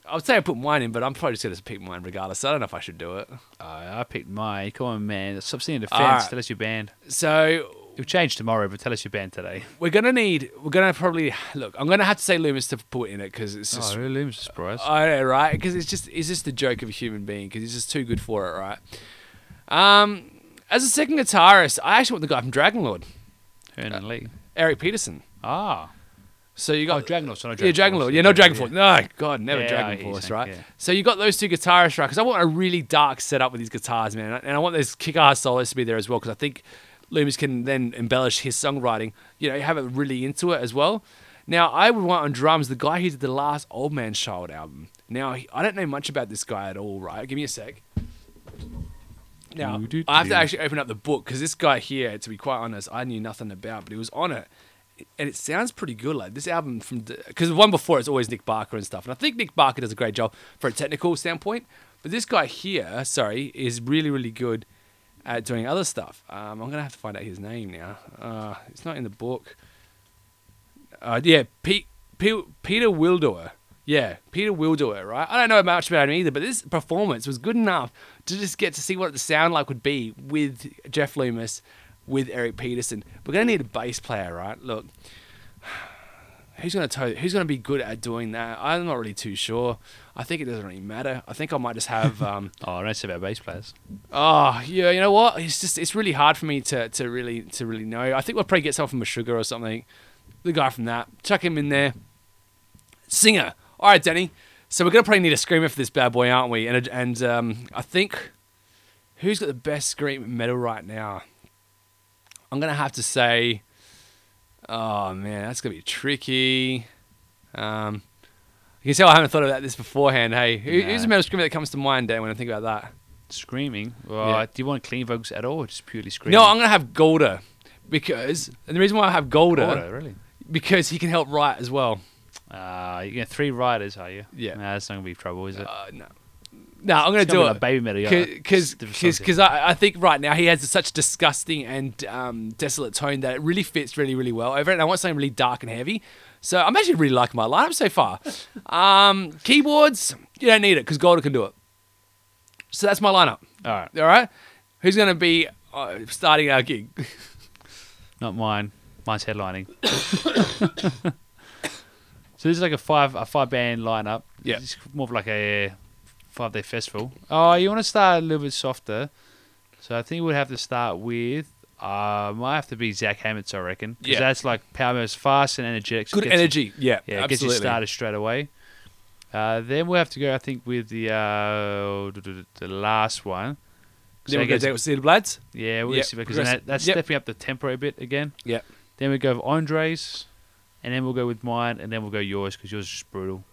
Speaker 1: I would say I put mine in, but I'm probably just going to pick mine regardless. I don't know if I should do it.
Speaker 2: Uh, I picked mine. Come on, man. Stop seeing fence.
Speaker 1: right.
Speaker 2: Tell us your band.
Speaker 1: So
Speaker 2: It'll change tomorrow, but tell us your band today.
Speaker 1: we're going to need. We're going to probably look. I'm going to have to say Loomis to put in it because it's just.
Speaker 2: oh, really? I'm surprise.
Speaker 1: I know, right? Because it's just it's just the joke of a human being because he's just too good for it, right? Um, as a second guitarist, I actually want the guy from Dragonlord,
Speaker 2: Herman Li.
Speaker 1: Eric Peterson.
Speaker 2: Ah.
Speaker 1: So you
Speaker 2: Oh,
Speaker 1: got
Speaker 2: Dragon Lord, so no
Speaker 1: yeah,
Speaker 2: Dragon
Speaker 1: Dragon
Speaker 2: Force.
Speaker 1: Lord. Yeah, no Dragon Force. No, God, never
Speaker 2: Yeah,
Speaker 1: Dragon Force, right?
Speaker 2: yeah.
Speaker 1: So you got those two guitarists, right? Because I want a really dark setup with these guitars, man, and I want those kick-ass solos to be there as well. Because I think Loomis can then embellish his songwriting. You know, you have it really into it as well. Now, I would want on drums the guy who did the last Old Man Child album. Now, I don't know much about this guy at all, right? Give me a sec. Now,
Speaker 2: Doo-doo-doo.
Speaker 1: I have to actually open up the book because this guy here, to be quite honest, I knew nothing about, but he was on it. And it sounds pretty good. Like this album from because the one before it's always Nick Barker and stuff, and I think Nick Barker does a great job for a technical standpoint. But this guy here, sorry, is really really good at doing other stuff. Um, I'm gonna have to find out his name now. Uh, it's not in the book. Uh, yeah, Pete, Pe- Peter Wildoer. Yeah, Peter Wildoer, right? I don't know much about him either, but this performance was good enough to just get to see what the sound like would be with Jeff Loomis, with Eric Peterson. We're gonna need a bass player, right? Look, who's gonna tell, who's gonna be good at doing that? I'm not really too sure. I think it doesn't really matter. I think I might just have. Um,
Speaker 2: Oh, I don't say about bass players.
Speaker 1: Oh yeah, you know what? It's just it's really hard for me to, to really to really know. I think we'll probably get someone from a sugar or something. The guy from that, chuck him in there. Singer. All right, Danny. So we're gonna probably need a screamer for this bad boy, aren't we? And and um, I think who's got the best scream metal right now? I'm gonna have to say. Oh man, that's gonna be tricky. Um, you can tell I haven't thought about this beforehand. Hey, who, who's the metal screamer that comes to mind, Dan, when I think about that?
Speaker 2: Screaming. Well,
Speaker 1: Yeah.
Speaker 2: do you want clean vocals at all, or just purely screaming?
Speaker 1: No, I'm gonna have Galder because, and the reason why I have Galder,
Speaker 2: Order, really.
Speaker 1: because he can help write as well.
Speaker 2: Uh, you got three riders, are you?
Speaker 1: Yeah.
Speaker 2: Nah, that's not gonna be trouble, is it?
Speaker 1: Uh, no, no, I'm gonna do it
Speaker 2: like baby metal, yeah.
Speaker 1: because because I, I think right now he has such disgusting and um, desolate tone that it really fits really really well over it. And I want something really dark and heavy. So I'm actually really liking my lineup so far. um, keyboards, you don't need it because Galder can do it. So that's my lineup.
Speaker 2: All right,
Speaker 1: All right, who's gonna be uh, starting our gig?
Speaker 2: not mine. Mine's headlining. so this is like a five a five band lineup.
Speaker 1: Yeah.
Speaker 2: It's more of like a five day festival. Oh, you want to start a little bit softer? So I think we'd have to start with. Uh, might have to be Zach Hammett, I reckon. 'cause
Speaker 1: Yeah.
Speaker 2: that's like power moves fast and energetic. so
Speaker 1: Good
Speaker 2: gets you-
Speaker 1: energy. Yeah,
Speaker 2: Yeah, it gets you started straight away. Uh, then we'll have to go, I think, with the uh, the last one. So
Speaker 1: Then we go down with Cedar Blades.
Speaker 2: yeah, we'll
Speaker 1: Yep,
Speaker 2: see because that, that's
Speaker 1: Yep.
Speaker 2: stepping up the tempo a bit again.
Speaker 1: Yeah.
Speaker 2: Then we go with Andres, and then we'll go with mine, and then we'll go yours because yours is just brutal.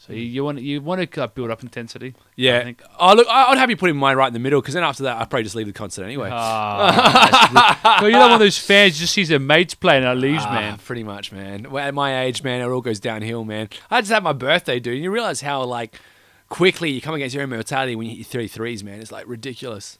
Speaker 2: So you, you want you want to uh, build up intensity. I
Speaker 1: Yeah.
Speaker 2: think.
Speaker 1: Oh look, I- I'd have you put in mine right in the middle because then after that I'd probably just leave the concert anyway.
Speaker 2: Ah, you're not one of those fans just sees their mates playing and leaves,
Speaker 1: Ah,
Speaker 2: man.
Speaker 1: Pretty much, man. Well, At my age, man, it all goes downhill, man. I just had my birthday, dude. And you realize how like quickly you come against your own mortality when you hit your 33s, man. It's like ridiculous.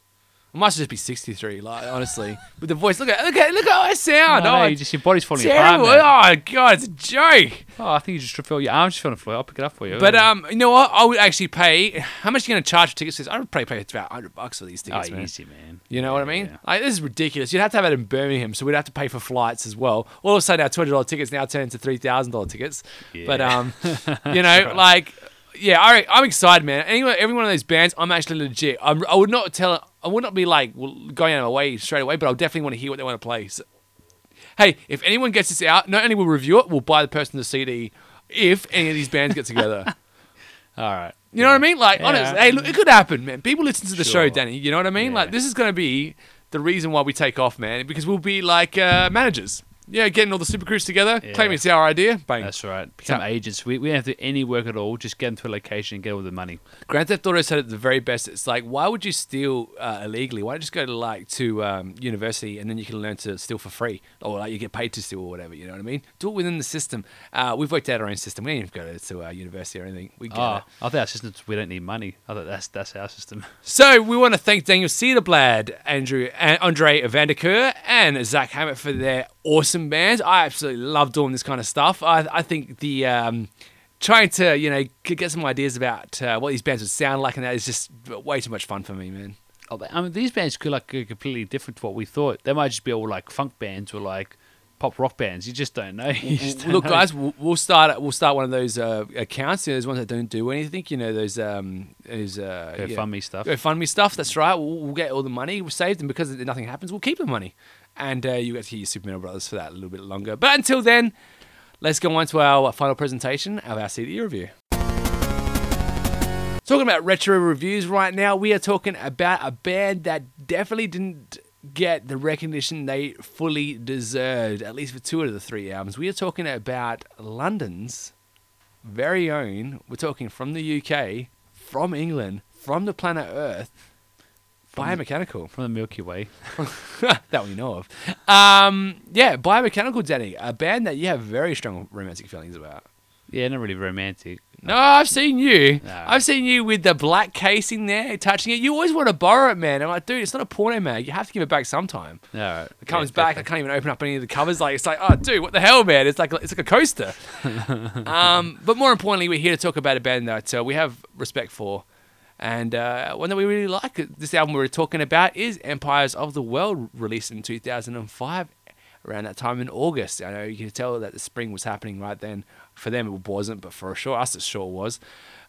Speaker 1: I must just be 63, like honestly, with the voice. Look at look at look how I sound.
Speaker 2: Oh,
Speaker 1: Oh,
Speaker 2: no, you just your body's falling
Speaker 1: terrible.
Speaker 2: apart. Man.
Speaker 1: Oh god, it's a joke.
Speaker 2: Oh, I think you just feel your arms just feeling floor. I'll pick it up for you.
Speaker 1: But um, you know what? I would actually pay. How much are you going to charge for tickets? I would probably pay about 100 bucks for these
Speaker 2: oh,
Speaker 1: tickets, man.
Speaker 2: easy, man.
Speaker 1: You know what I mean?
Speaker 2: yeah.
Speaker 1: Like this is ridiculous. You'd have to have it in Birmingham, so we'd have to pay for flights as well. All of a sudden, our two hundred dollar tickets now turn into three thousand dollar tickets.
Speaker 2: Yeah.
Speaker 1: But um, you know, like yeah, I, I'm excited, man. Anyway, every one of those bands, I'm actually legit. I'm, I would not tell. I would not be like going out of my way straight away, but I'll definitely want to hear what they want to play. So, hey, if anyone gets this out, not only will we review it, we'll buy the person the CD. If any of these bands get together.
Speaker 2: All right.
Speaker 1: You know what I mean? Like,
Speaker 2: Yeah.
Speaker 1: honestly, hey, look, it could happen, man. People listen to the show, Danny. You know what I mean?
Speaker 2: Yeah.
Speaker 1: Like, this is going to be the reason why we take off, man, because we'll be like uh, managers. Yeah, getting all the super crews together,
Speaker 2: Yeah.
Speaker 1: claiming it's our idea. Bang.
Speaker 2: That's right. Become
Speaker 1: Yeah.
Speaker 2: agents. We, we don't have to do any work at all. Just get into a location and get all the money.
Speaker 1: Grand Theft Auto said it the very best. It's like, why would you steal uh, illegally? Why don't you just go to like to um, university and then you can learn to steal for free, or like you get paid to steal or whatever. You know what I mean? Do it within the system. Uh, we've worked out our own system. We don't even go to, to uh, university or anything. We get
Speaker 2: Oh,
Speaker 1: it.
Speaker 2: I think our system we don't need money. I thought that's that's our system.
Speaker 1: So we want to thank Daniel Cedarblad, Andrew, and Andre Vanderkeer, and Zach Hammett for their awesome bands. I absolutely love doing this kind of stuff. I, I think the um, trying to you know get some ideas about uh, what these bands would sound like and that is just way too much fun for me, man.
Speaker 2: Oh, I mean, these bands could like completely different to what we thought. They might just be all like funk bands or like pop rock bands. You just don't know. Just don't
Speaker 1: Look,
Speaker 2: know.
Speaker 1: guys, we'll, start. We'll start one of those uh, accounts. You know, those ones that don't do anything. You know, those um, those uh,
Speaker 2: Go
Speaker 1: yeah.
Speaker 2: fund me stuff.
Speaker 1: GoFundMe stuff. That's right. We'll, we'll get all the money we'll saved, and because nothing happens, we'll keep the money. And uh, you get to hear your Super Metal Brothers for that a little bit longer. But until then, let's go on to our final presentation of our CD review. Talking about retro reviews right now, we are talking about a band that definitely didn't get the recognition they fully deserved, at least for two of the three albums. We are talking about London's very own, we're talking from the UK, from England, from the planet Earth, Biomechanical.
Speaker 2: From the Milky Way.
Speaker 1: that we know of. Um, yeah, Biomechanical, Danny, a band that you have very strong romantic feelings about.
Speaker 2: Yeah, not really romantic.
Speaker 1: No, I've seen you.
Speaker 2: No.
Speaker 1: I've seen you with the black casing there, touching it. You always want to borrow it, man. I'm like, dude, it's not a porno mag. You have to give it back sometime.
Speaker 2: Right.
Speaker 1: It comes back. I can't even open up any of the covers. Like it's like, oh, dude, what the hell, man? It's like it's like a coaster. um, but more importantly, we're here to talk about a band that uh, we have respect for, and uh, one that we really like. This album we're talking about is Empires of the World, released in 2005, around that time in August. I know you can tell that the spring was happening right then. For them, it wasn't, but for sure us, it sure was.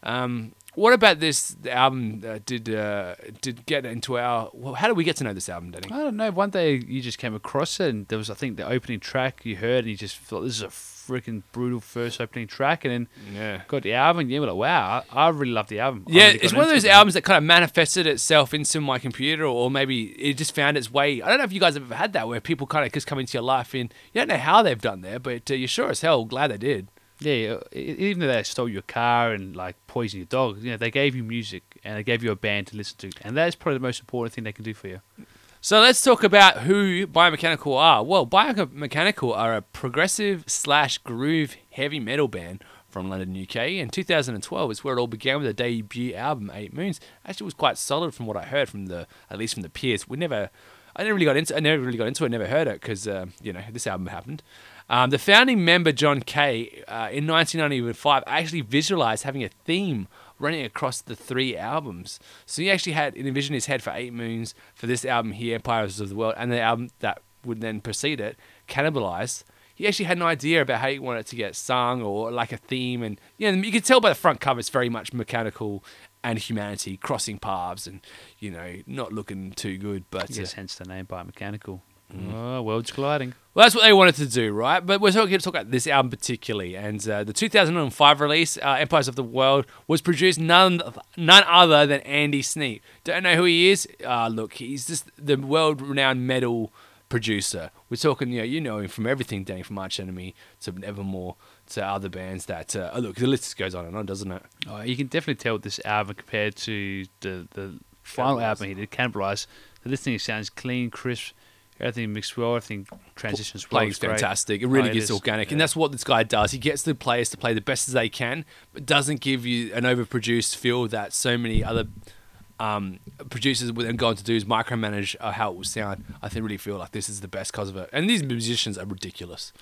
Speaker 1: Um, what about this album? Uh, did uh, did get into our? Well, how did we get to know this album, Danny?
Speaker 2: I don't know. One day you just came across it, and there was, I think, the opening track you heard, and you just thought this is a freaking brutal first opening track, and then
Speaker 1: Yeah.
Speaker 2: got the album, and you were like, wow, I, I really love the album.
Speaker 1: Yeah,
Speaker 2: really
Speaker 1: it's one of those
Speaker 2: it.
Speaker 1: albums that kind of manifested itself into my computer, or maybe it just found its way. I don't know if you guys have ever had that, where people kind of just come into your life and you don't know how they've done there, but uh, you're sure as hell glad they did.
Speaker 2: Yeah, even though they stole your car and like poisoned your dog, you know, they gave you music and they gave you a band to listen to, and that's probably the most important thing they can do for you.
Speaker 1: So let's talk about who Biomechanical are. Well, Biomechanical are a progressive slash groove heavy metal band from London, UK. In 2012 is where it all began with a debut album, Eight Moons. Actually, was quite solid from what I heard from the, at least from the peers. We never, I never really got into, I never really got into it. Never heard it because uh, you know this album happened. Um, the founding member John Kay uh, in 1995 actually visualized having a theme running across the three albums. So he actually had envisioned his head for Eight Moons for this album here, Empires of the World, and the album that would then precede it, Cannibalize. He actually had an idea about how he wanted it to get sung or like a theme, and you know you can tell by the front cover it's very much mechanical and humanity crossing paths, and you know not looking too good, but. uh,
Speaker 2: Yes, hence the name Biomechanical.
Speaker 1: Mm.
Speaker 2: Oh, worlds colliding.
Speaker 1: Well, that's what they wanted to do, right? But we're talking to talk about this album particularly, and uh, the 2005 release, uh, Empires of the World, was produced none none other than Andy Sneap. Don't know who he is? Uh, look, he's just the world-renowned metal producer. We're talking, you know, you know him from everything, Danny, from Arch Enemy to Nevermore to other bands. That uh, oh, look, the list goes on and on, doesn't it?
Speaker 2: Oh, you can definitely tell this album compared to the the final album he did, Cannibalize. The listening sounds clean, crisp, everything mixed well, everything transitions well.
Speaker 1: Playing's fantastic. It really
Speaker 2: Oh, it
Speaker 1: gets
Speaker 2: is,
Speaker 1: organic, and that's what this guy does. He gets the players to play the best as they can, but doesn't give you an overproduced feel that so many other um, producers would then go on to do is micromanage uh, how it will sound. I think really feel like this is the best because of it, and these musicians are ridiculous.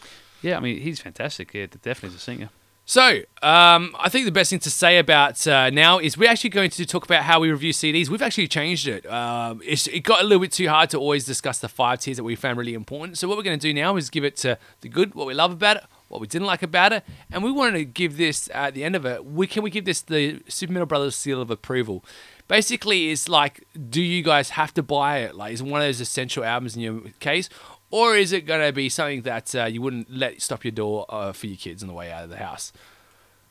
Speaker 2: Yeah, I mean he's fantastic. Yeah, definitely as a singer.
Speaker 1: So, um, I think the best thing to say about uh, now is we're actually going to talk about how we review CDs. We've actually changed it. Um, it got a little bit too hard to always discuss the five tiers that we found really important. So, what we're going to do now is give it to the good, what we love about it, what we didn't like about it, and we wanted to give this at the end of it. We can we give this the Super Metal Brothers seal of approval. Basically, it's like, do you guys have to buy it? Like, is it one of those essential albums in your case, or is it going to be something that uh, you wouldn't let stop your door uh, for your kids on the way out of the house?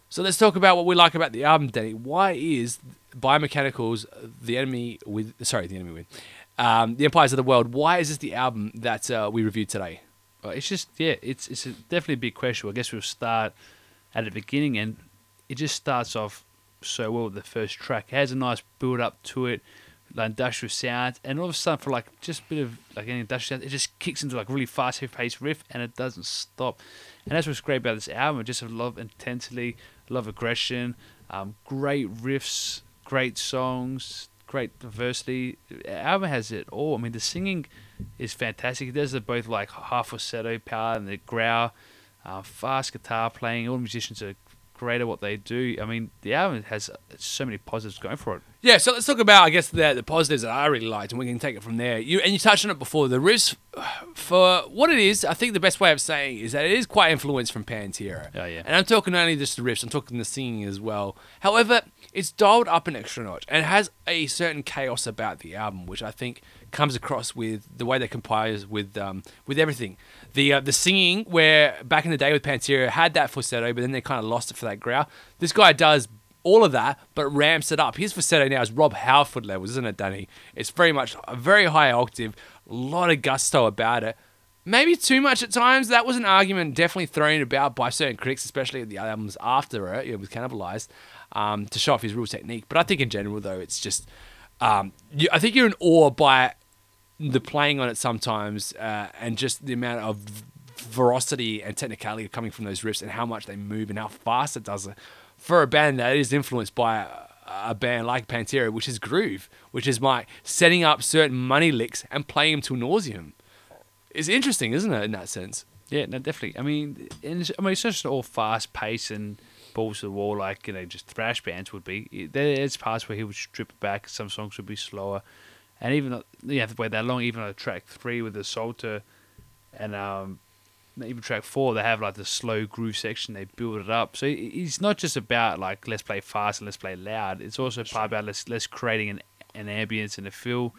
Speaker 1: So let's talk about what we like about the album, Danny. Why is Biomechanicals the enemy with? Sorry, the enemy with. Um, the Empires of the World. Why is this the album that uh, we reviewed today?
Speaker 2: Uh, it's just yeah, it's it's a, definitely a big question. I guess we'll start at the beginning, and it just starts off so well the first track. It has a nice build up to it, like industrial sound, and all of a sudden for like just a bit of like any industrial sound, it just kicks into like really fast, heavy paced riff, and it doesn't stop. And that's what's great about this album. Just a lot of intensity, aggression, um, great riffs, great songs, great diversity. The album has it all. I mean, the singing is fantastic. There's the both like half falsetto power and the growl, uh, fast guitar playing. All the musicians are great at what they do. I mean, the album has so many positives going for it.
Speaker 1: Yeah, so let's talk about I guess the the positives that I really liked, and we can take it from there. You and you touched on it before. The riffs, for what it is, I think the best way of saying is that it is quite influenced from Pantera.
Speaker 2: Oh, yeah.
Speaker 1: And I'm talking not only just the riffs, I'm talking the singing as well. However, it's dialed up an extra notch and has a certain chaos about the album, which I think comes across with the way they compose with um, with everything. The uh, the singing, where back in the day with Pantera had that falsetto, but then they kind of lost it for that growl. This guy does all of that, but ramps it up. His falsetto now is Rob Halford levels, isn't it, Danny? It's very much a very high octave, a lot of gusto about it. Maybe too much at times. That was an argument definitely thrown about by certain critics, especially the albums after it, it was cannibalized, um, to show off his real technique. But I think in general, though, it's just, um, you, I think you're in awe by the playing on it sometimes uh, and just the amount of veracity and technicality coming from those riffs and how much they move and how fast it does it for a band that is influenced by a, a band like Pantera, which is groove, which is my setting up certain money licks and playing them to nauseum. It's interesting, isn't it, in that sense?
Speaker 2: Yeah, no, definitely. I mean, I mean, it's just all fast pace and balls to the wall like you know just thrash bands would be. There's parts where he would strip it back. Some songs would be slower, and even though you have to wait that long. Even on track three with the Psalter, and um, even track four, they have like the slow groove section. They build it up. So it's not just about like let's play fast and let's play loud. It's also part about let's let's creating an an ambience and a feel.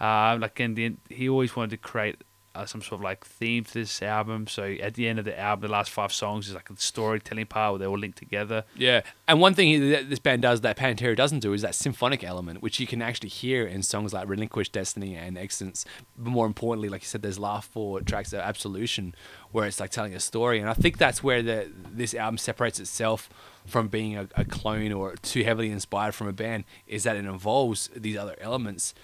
Speaker 2: Uh, like in the, end he always wanted to create Uh, some sort of like theme to this album. So at the end of the album, the last five songs is like a storytelling part where they're all link together.
Speaker 1: Yeah, and one thing that this band does that Pantera doesn't do is that symphonic element, which you can actually hear in songs like "Relinquish Destiny" and "Existence." But more importantly, like you said, there's last four tracks of "Absolution," where it's like telling a story, and I think that's where the this album separates itself from being a, a clone or too heavily inspired from a band, is that it involves these other elements.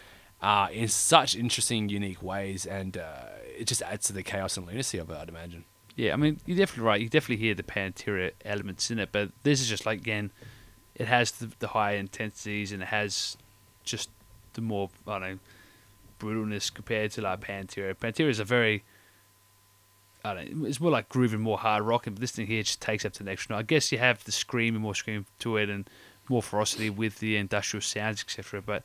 Speaker 1: Uh, in such interesting, unique ways, and uh, it just adds to the chaos and lunacy of it. I'd imagine.
Speaker 2: Yeah, I mean, you're definitely right. You definitely hear the Pantera elements in it, but this is just like again, it has the, the high intensities and it has just the more I don't know brutalness compared to like Pantera. Pantera is a very I don't know, it's more like grooving, more hard rocking, but this thing here just takes up to the next one. I guess you have the scream and more scream to it and more ferocity with the industrial sounds, etc. But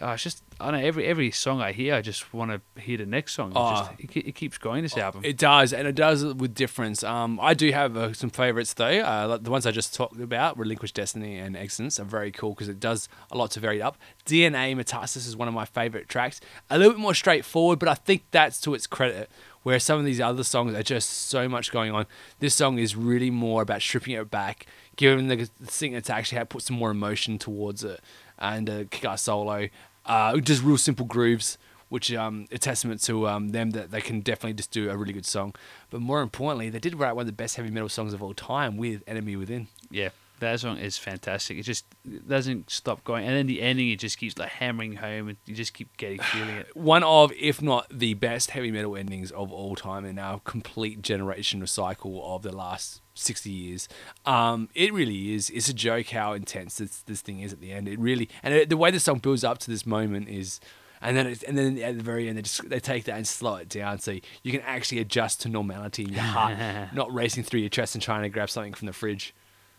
Speaker 2: uh, it's just I know every every song I hear, I just want to hear the next song. It,
Speaker 1: Oh.
Speaker 2: just, it, it keeps going. This album.
Speaker 1: It does, and it does with difference. Um, I do have uh, some favorites though. Uh, like the ones I just talked about, "Relinquish Destiny" and "Existence," are very cool because it does a lot to vary it up. "DNA Metastasis" is one of my favorite tracks. A little bit more straightforward, but I think that's to its credit. Where some of these other songs are just so much going on. This song is really more about stripping it back, giving the singer to actually have put some more emotion towards it, and a kick-ass solo. Uh, just real simple grooves which um, a testament to um, them that they can definitely just do a really good song. But more importantly, they did write one of the best heavy metal songs of all time with Enemy Within.
Speaker 2: Yeah, that song is fantastic. It just it doesn't stop going, and then the ending it just keeps like hammering home, and you just keep getting feeling it.
Speaker 1: One of, if not the best heavy metal endings of all time in our complete generation cycle of the last 60 years. Um, it really is. It's a joke how intense this, this thing is at the end. It really, and it, the way the song builds up to this moment is. And then, it's, and then at the very end, they just they take that and slow it down, so you can actually adjust to normality in your heart, not racing through your chest and trying to grab something from the fridge.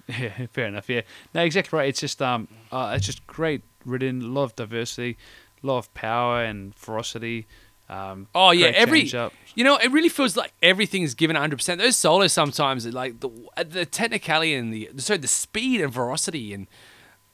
Speaker 2: Yeah, fair enough. Yeah, no, exactly right. It's just um, uh, it's just great written, a lot of diversity, a lot of power and ferocity. Um,
Speaker 1: Oh yeah, every you know, it really feels like everything's given 100. percent Those solos sometimes, like the the technicality and the so the speed and ferocity and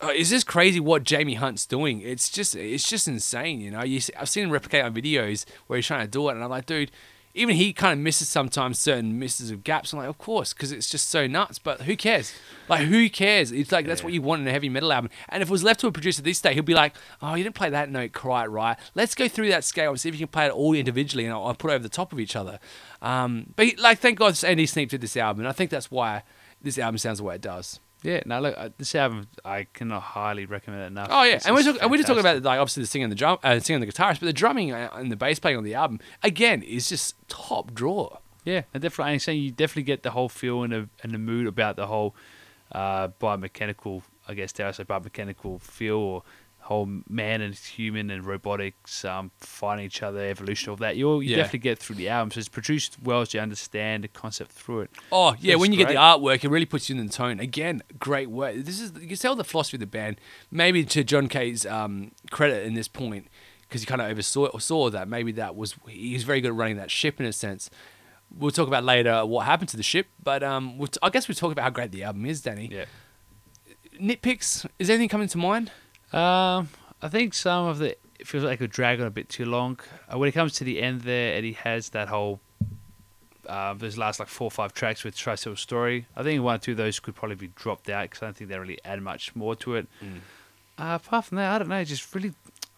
Speaker 1: uh, is this crazy what Jamie Hunt's doing? It's just it's just insane. You know, you see, I've seen him replicate on videos where he's trying to do it, and I'm like, dude. Even he kind of misses sometimes certain misses of gaps. I'm like, of course, because it's just so nuts. But who cares? Like, who cares? It's like that's what you want in a heavy metal album. And if it was left to a producer this day, he'll be like, "Oh, you didn't play that note quite right. Let's go through that scale and see if you can play it all individually, and I'll, I'll put it over the top of each other." Um, but he- like, thank God Andy Sneap did this album, and I think that's why this album sounds the way it does.
Speaker 2: Yeah, no, look, uh, this album I cannot highly recommend it enough.
Speaker 1: Oh yeah,
Speaker 2: It's-
Speaker 1: and we're, talk- and we're just talking about like obviously the singing and the drum, uh, singing and the guitarist, but the drumming uh, and the bass playing on the album again is just top draw.
Speaker 2: Yeah, and definitely, I'm saying you definitely get the whole feel and the and the mood about the whole uh, biomechanical, I guess, dare I say, biomechanical feel or whole man and human and robotics um, fighting each other, evolution of that. You'll you
Speaker 1: Yeah.
Speaker 2: definitely get through the album. So it's produced well, so you understand the concept through it.
Speaker 1: Oh yeah,
Speaker 2: That's
Speaker 1: when you get the artwork, it really puts you in the tone. Again, great work. This is you can tell the philosophy of the band. Maybe to John Kay's um, credit in this point, because he kind of oversaw saw that. Maybe that was he's very good at running that ship in a sense. We'll talk about later what happened to the ship, but um, we'll t- I guess we'll talk about how great the album is, Danny.
Speaker 2: Yeah.
Speaker 1: Nitpicks? Is anything coming to mind?
Speaker 2: Um, I think some of the it feels like it could drag on a bit too long. Uh, when it comes to the end there, Eddie has that whole. Uh, those last like four or five tracks with Tricycle Story. I think one or two of those could probably be dropped out because I don't think they really add much more to it. Uh, apart from that, I don't know. Just really,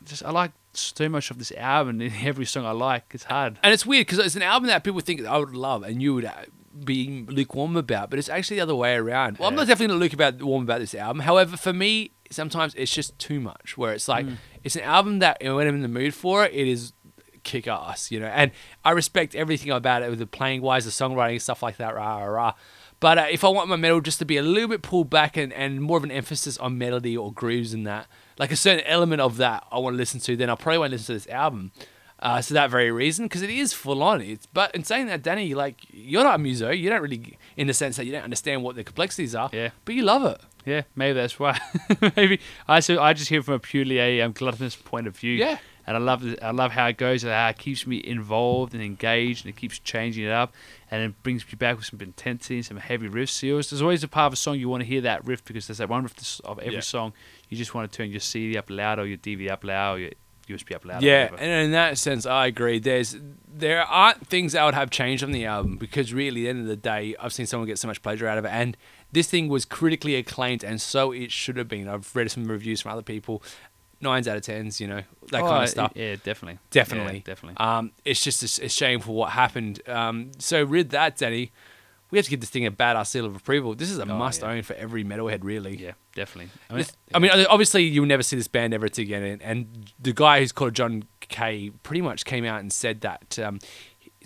Speaker 2: just I like so much of this album and every song I like. It's hard.
Speaker 1: And it's weird because it's an album that people think I would love and you would uh, be lukewarm about, but it's actually the other way around. Well, I'm not definitely not lukewarm about this album. However, for me, sometimes it's just too much. Where it's like it's an album that when I'm in the mood for it, it is kick ass, you know. And I respect everything about it with the playing wise, the songwriting, stuff like that. Rah rah rah. But uh, if I want my metal just to be a little bit pulled back and, and more of an emphasis on melody or grooves and that, like a certain element of that I want to listen to, then I probably won't listen to this album. Uh, so that very reason, because it is full on. It's but in saying that, Danny, like you're not a muso. You don't really, in the sense that you don't understand what the complexities are.
Speaker 2: Yeah.
Speaker 1: But you love it.
Speaker 2: Yeah, maybe that's why. maybe I so I just hear from a purely a um, gluttonous point of view.
Speaker 1: Yeah.
Speaker 2: and I love I love how it goes and how it keeps me involved and engaged and it keeps changing it up and it brings me back with some intensity and some heavy riff seals. There's always a part of a song you want to hear that riff because there's that one riff of every
Speaker 1: Yeah.
Speaker 2: song you just want to turn your CD up loud or your DVD up loud or your USB up loud.
Speaker 1: Yeah,
Speaker 2: whatever.
Speaker 1: and in that sense, I agree. There's there aren't things that would have changed on the album because really, at the end of the day, I've seen someone get so much pleasure out of it, and this thing was critically acclaimed, and so it should have been. I've read some reviews from other people, nines out of tens, you know, that
Speaker 2: Oh,
Speaker 1: kind of stuff.
Speaker 2: Yeah, definitely,
Speaker 1: Definitely,
Speaker 2: Yeah, definitely.
Speaker 1: Um, it's just a, s- a shame for what happened. Um, so with that, Danny, we have to give this thing a badass seal of approval. This is a
Speaker 2: Oh,
Speaker 1: must
Speaker 2: yeah.
Speaker 1: own for every metalhead, really.
Speaker 2: yeah, definitely. I mean,
Speaker 1: This- I mean, obviously, you'll never see this band ever again. And, and the guy who's called John Kay pretty much came out and said that um,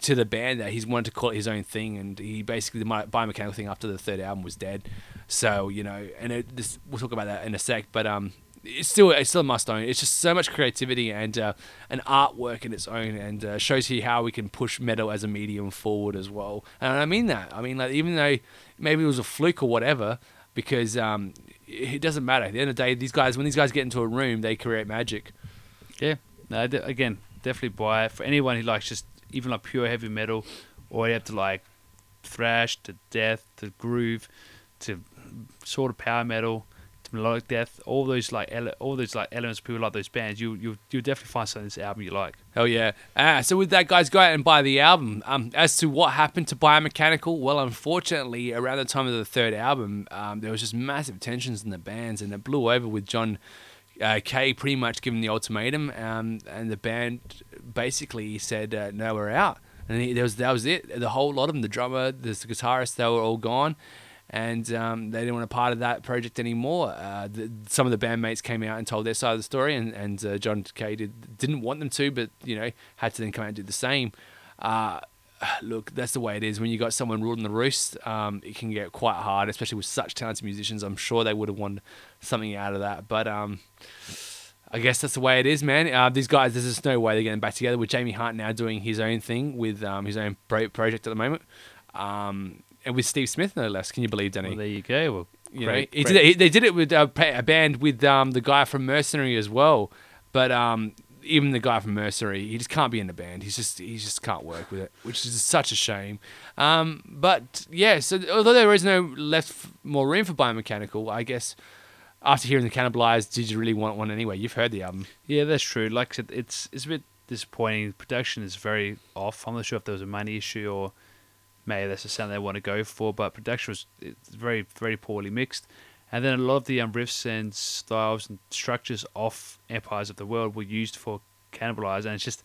Speaker 1: to the band that he's wanted to call it his own thing. And he basically, the biomechanical thing after the third album was dead. So, you know, and it, this, we'll talk about that in a sec. But um, it's still it's still a must own. It's just so much creativity and uh, an artwork in its own, and uh, shows you how we can push metal as a medium forward as well. And I mean that. I mean, like even though maybe it was a fluke or whatever, because um, it doesn't matter. At the end of the day, these guys, when these guys get into a room, they create magic.
Speaker 2: Yeah, no, again, definitely buy it for anyone who likes just even like pure heavy metal, or you have to like thrash to death to groove to sort of power metal melodic death. All those like ele- all those like elements. People like those bands. You you you'll definitely find something in this album you like.
Speaker 1: Hell yeah. Ah, so with that, guys, go out and buy the album. Um, as to what happened to Biomechanical, well, unfortunately, around the time of the third album, um, there was just massive tensions in the bands, and it blew over with John uh, Kay pretty much giving the ultimatum, um, and the band basically said, uh, "No, we're out." And he, there was that was it. The whole lot of them, the drummer, the guitarist, they were all gone. And um, they didn't want a part of that project anymore. Uh, the, some of the bandmates came out and told their side of the story, and, and uh, John Kay did, didn't want them to, but you know had to then come out and do the same. Uh, look, that's the way it is. When you got someone ruling the roost, um, it can get quite hard, especially with such talented musicians. I'm sure they would have wanted something out of that, but um, I guess that's the way it is, man. Uh, these guys, there's just no way they're getting back together. With Jamie Hunt now doing his own thing with um, his own pro- project at the moment, um, with Steve Smith no less. Can you believe, Danny?
Speaker 2: Well, there you go. Well,
Speaker 1: You
Speaker 2: great,
Speaker 1: know, did it, they did it with uh, a band with um, the guy from Mercenary as well. But um, even the guy from Mercenary, he just can't be in the band. He's just he just can't work with it, which is such a shame. Um, but yeah, so although there is no left more room for biomechanical, I guess after hearing the Cannibalized, did you really want one anyway? You've heard the album.
Speaker 2: Yeah, that's true. Like I said, it's it's a bit disappointing. Production is very off. I'm not sure if there was a money issue or maybe that's the sound they want to go for. But production was very very poorly mixed. And then a lot of the um, riffs and styles and structures off Empires of the World were used for Cannibalize, and it's just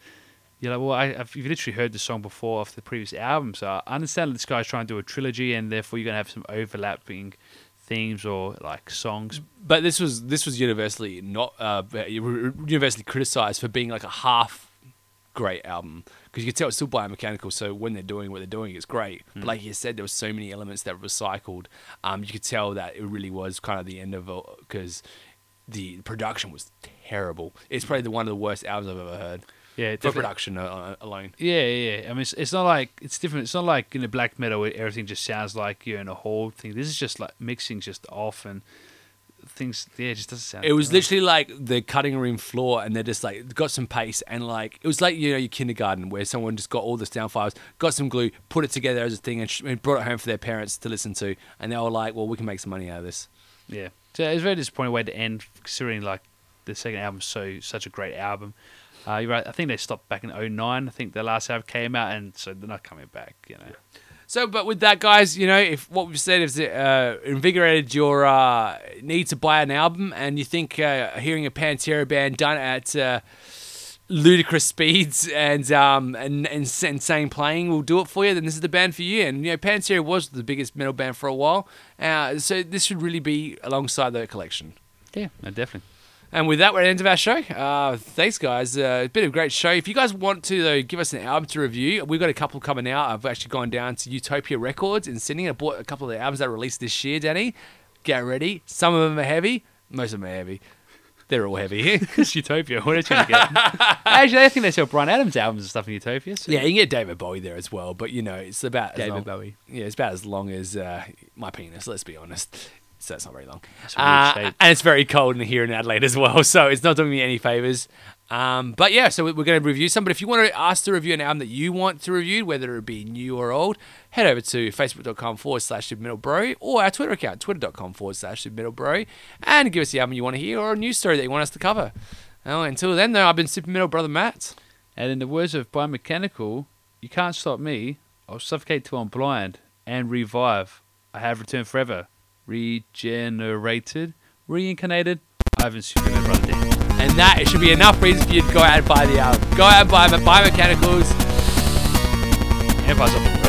Speaker 2: you're like, well, I, I've, you've literally heard the song before off the previous album, so I understand that this guy's trying to do a trilogy, and therefore you're gonna have some overlapping themes or like songs.
Speaker 1: But this was this was universally not uh, universally criticized for being like a half great album because you could tell it's still biomechanical. So when they're doing what they're doing, it's great. But like you said, there were so many elements that were recycled. Um, you could tell that it really was kind of the end of it because the production was terrible. It's probably the one of the worst albums I've ever heard
Speaker 2: Yeah,
Speaker 1: for production alone.
Speaker 2: Yeah, yeah. yeah. I mean, it's, it's not like it's different. It's not like in a black metal where everything just sounds like you're in a hall thing. This is just like mixing just off and things. Yeah, it just doesn't sound.
Speaker 1: It was
Speaker 2: right.
Speaker 1: literally like the cutting room floor, and they're just like got some paste, and like it was like you know your kindergarten where someone just got all the sound files, got some glue, put it together as a thing, and, sh- and brought it home for their parents to listen to, and they were like, "Well, we can make some money out of this."
Speaker 2: yeah. So it was a very disappointing way to end, considering like the second album's so such a great album. Uh, you're right. I think they stopped back in 09. I think the last album came out, and so they're not coming back. You know.
Speaker 1: So, but with that, guys, you know, if what we've said is uh, invigorated your uh, need to buy an album, and you think uh, hearing a Pantera band done at uh, ludicrous speeds and um and, and insane playing will do it for you, then this is the band for you. And you know, Pantera was the biggest metal band for a while, uh, so this should really be alongside the collection.
Speaker 2: Yeah, definitely.
Speaker 1: And with that, we're at the end of our show. Uh, thanks, guys. Uh, it's been a great show. If you guys want to, though, give us an album to review, we've got a couple coming out. I've actually gone down to Utopia Records in Sydney. I bought a couple of the albums that released this year, Danny. Get ready. Some of them are heavy. Most of them are heavy. They're all heavy.
Speaker 2: It's Utopia. What are you trying to get? Actually, I think they sell Bryan Adams albums and stuff in Utopia. So.
Speaker 1: yeah, you can get David Bowie there as well. But, you know, it's about as
Speaker 2: David
Speaker 1: long-
Speaker 2: Bowie.
Speaker 1: Yeah, it's about as long as uh, my penis, let's be honest. So it's not very long. Uh, and it's very cold in here in Adelaide as well, so it's not doing me any favors. Um, but yeah, so we're going to review some. But if you want to ask to review an album that you want to review, whether it be new or old, head over to facebook.com forward slash bro or our Twitter account, twitter.com forward slash bro and give us the album you want to hear or a news story that you want us to cover. Oh, until then, though, I've been Super Metal Brother Matt.
Speaker 2: And in the words of Biomechanical, you can't stop me. I'll suffocate till I'm blind and revive. I have returned forever. Regenerated, reincarnated. I haven't Brother Dan.
Speaker 1: And that it should be enough reason for you to go out and buy the album. Go out and buy the Biomechanicals.
Speaker 2: Empire's off the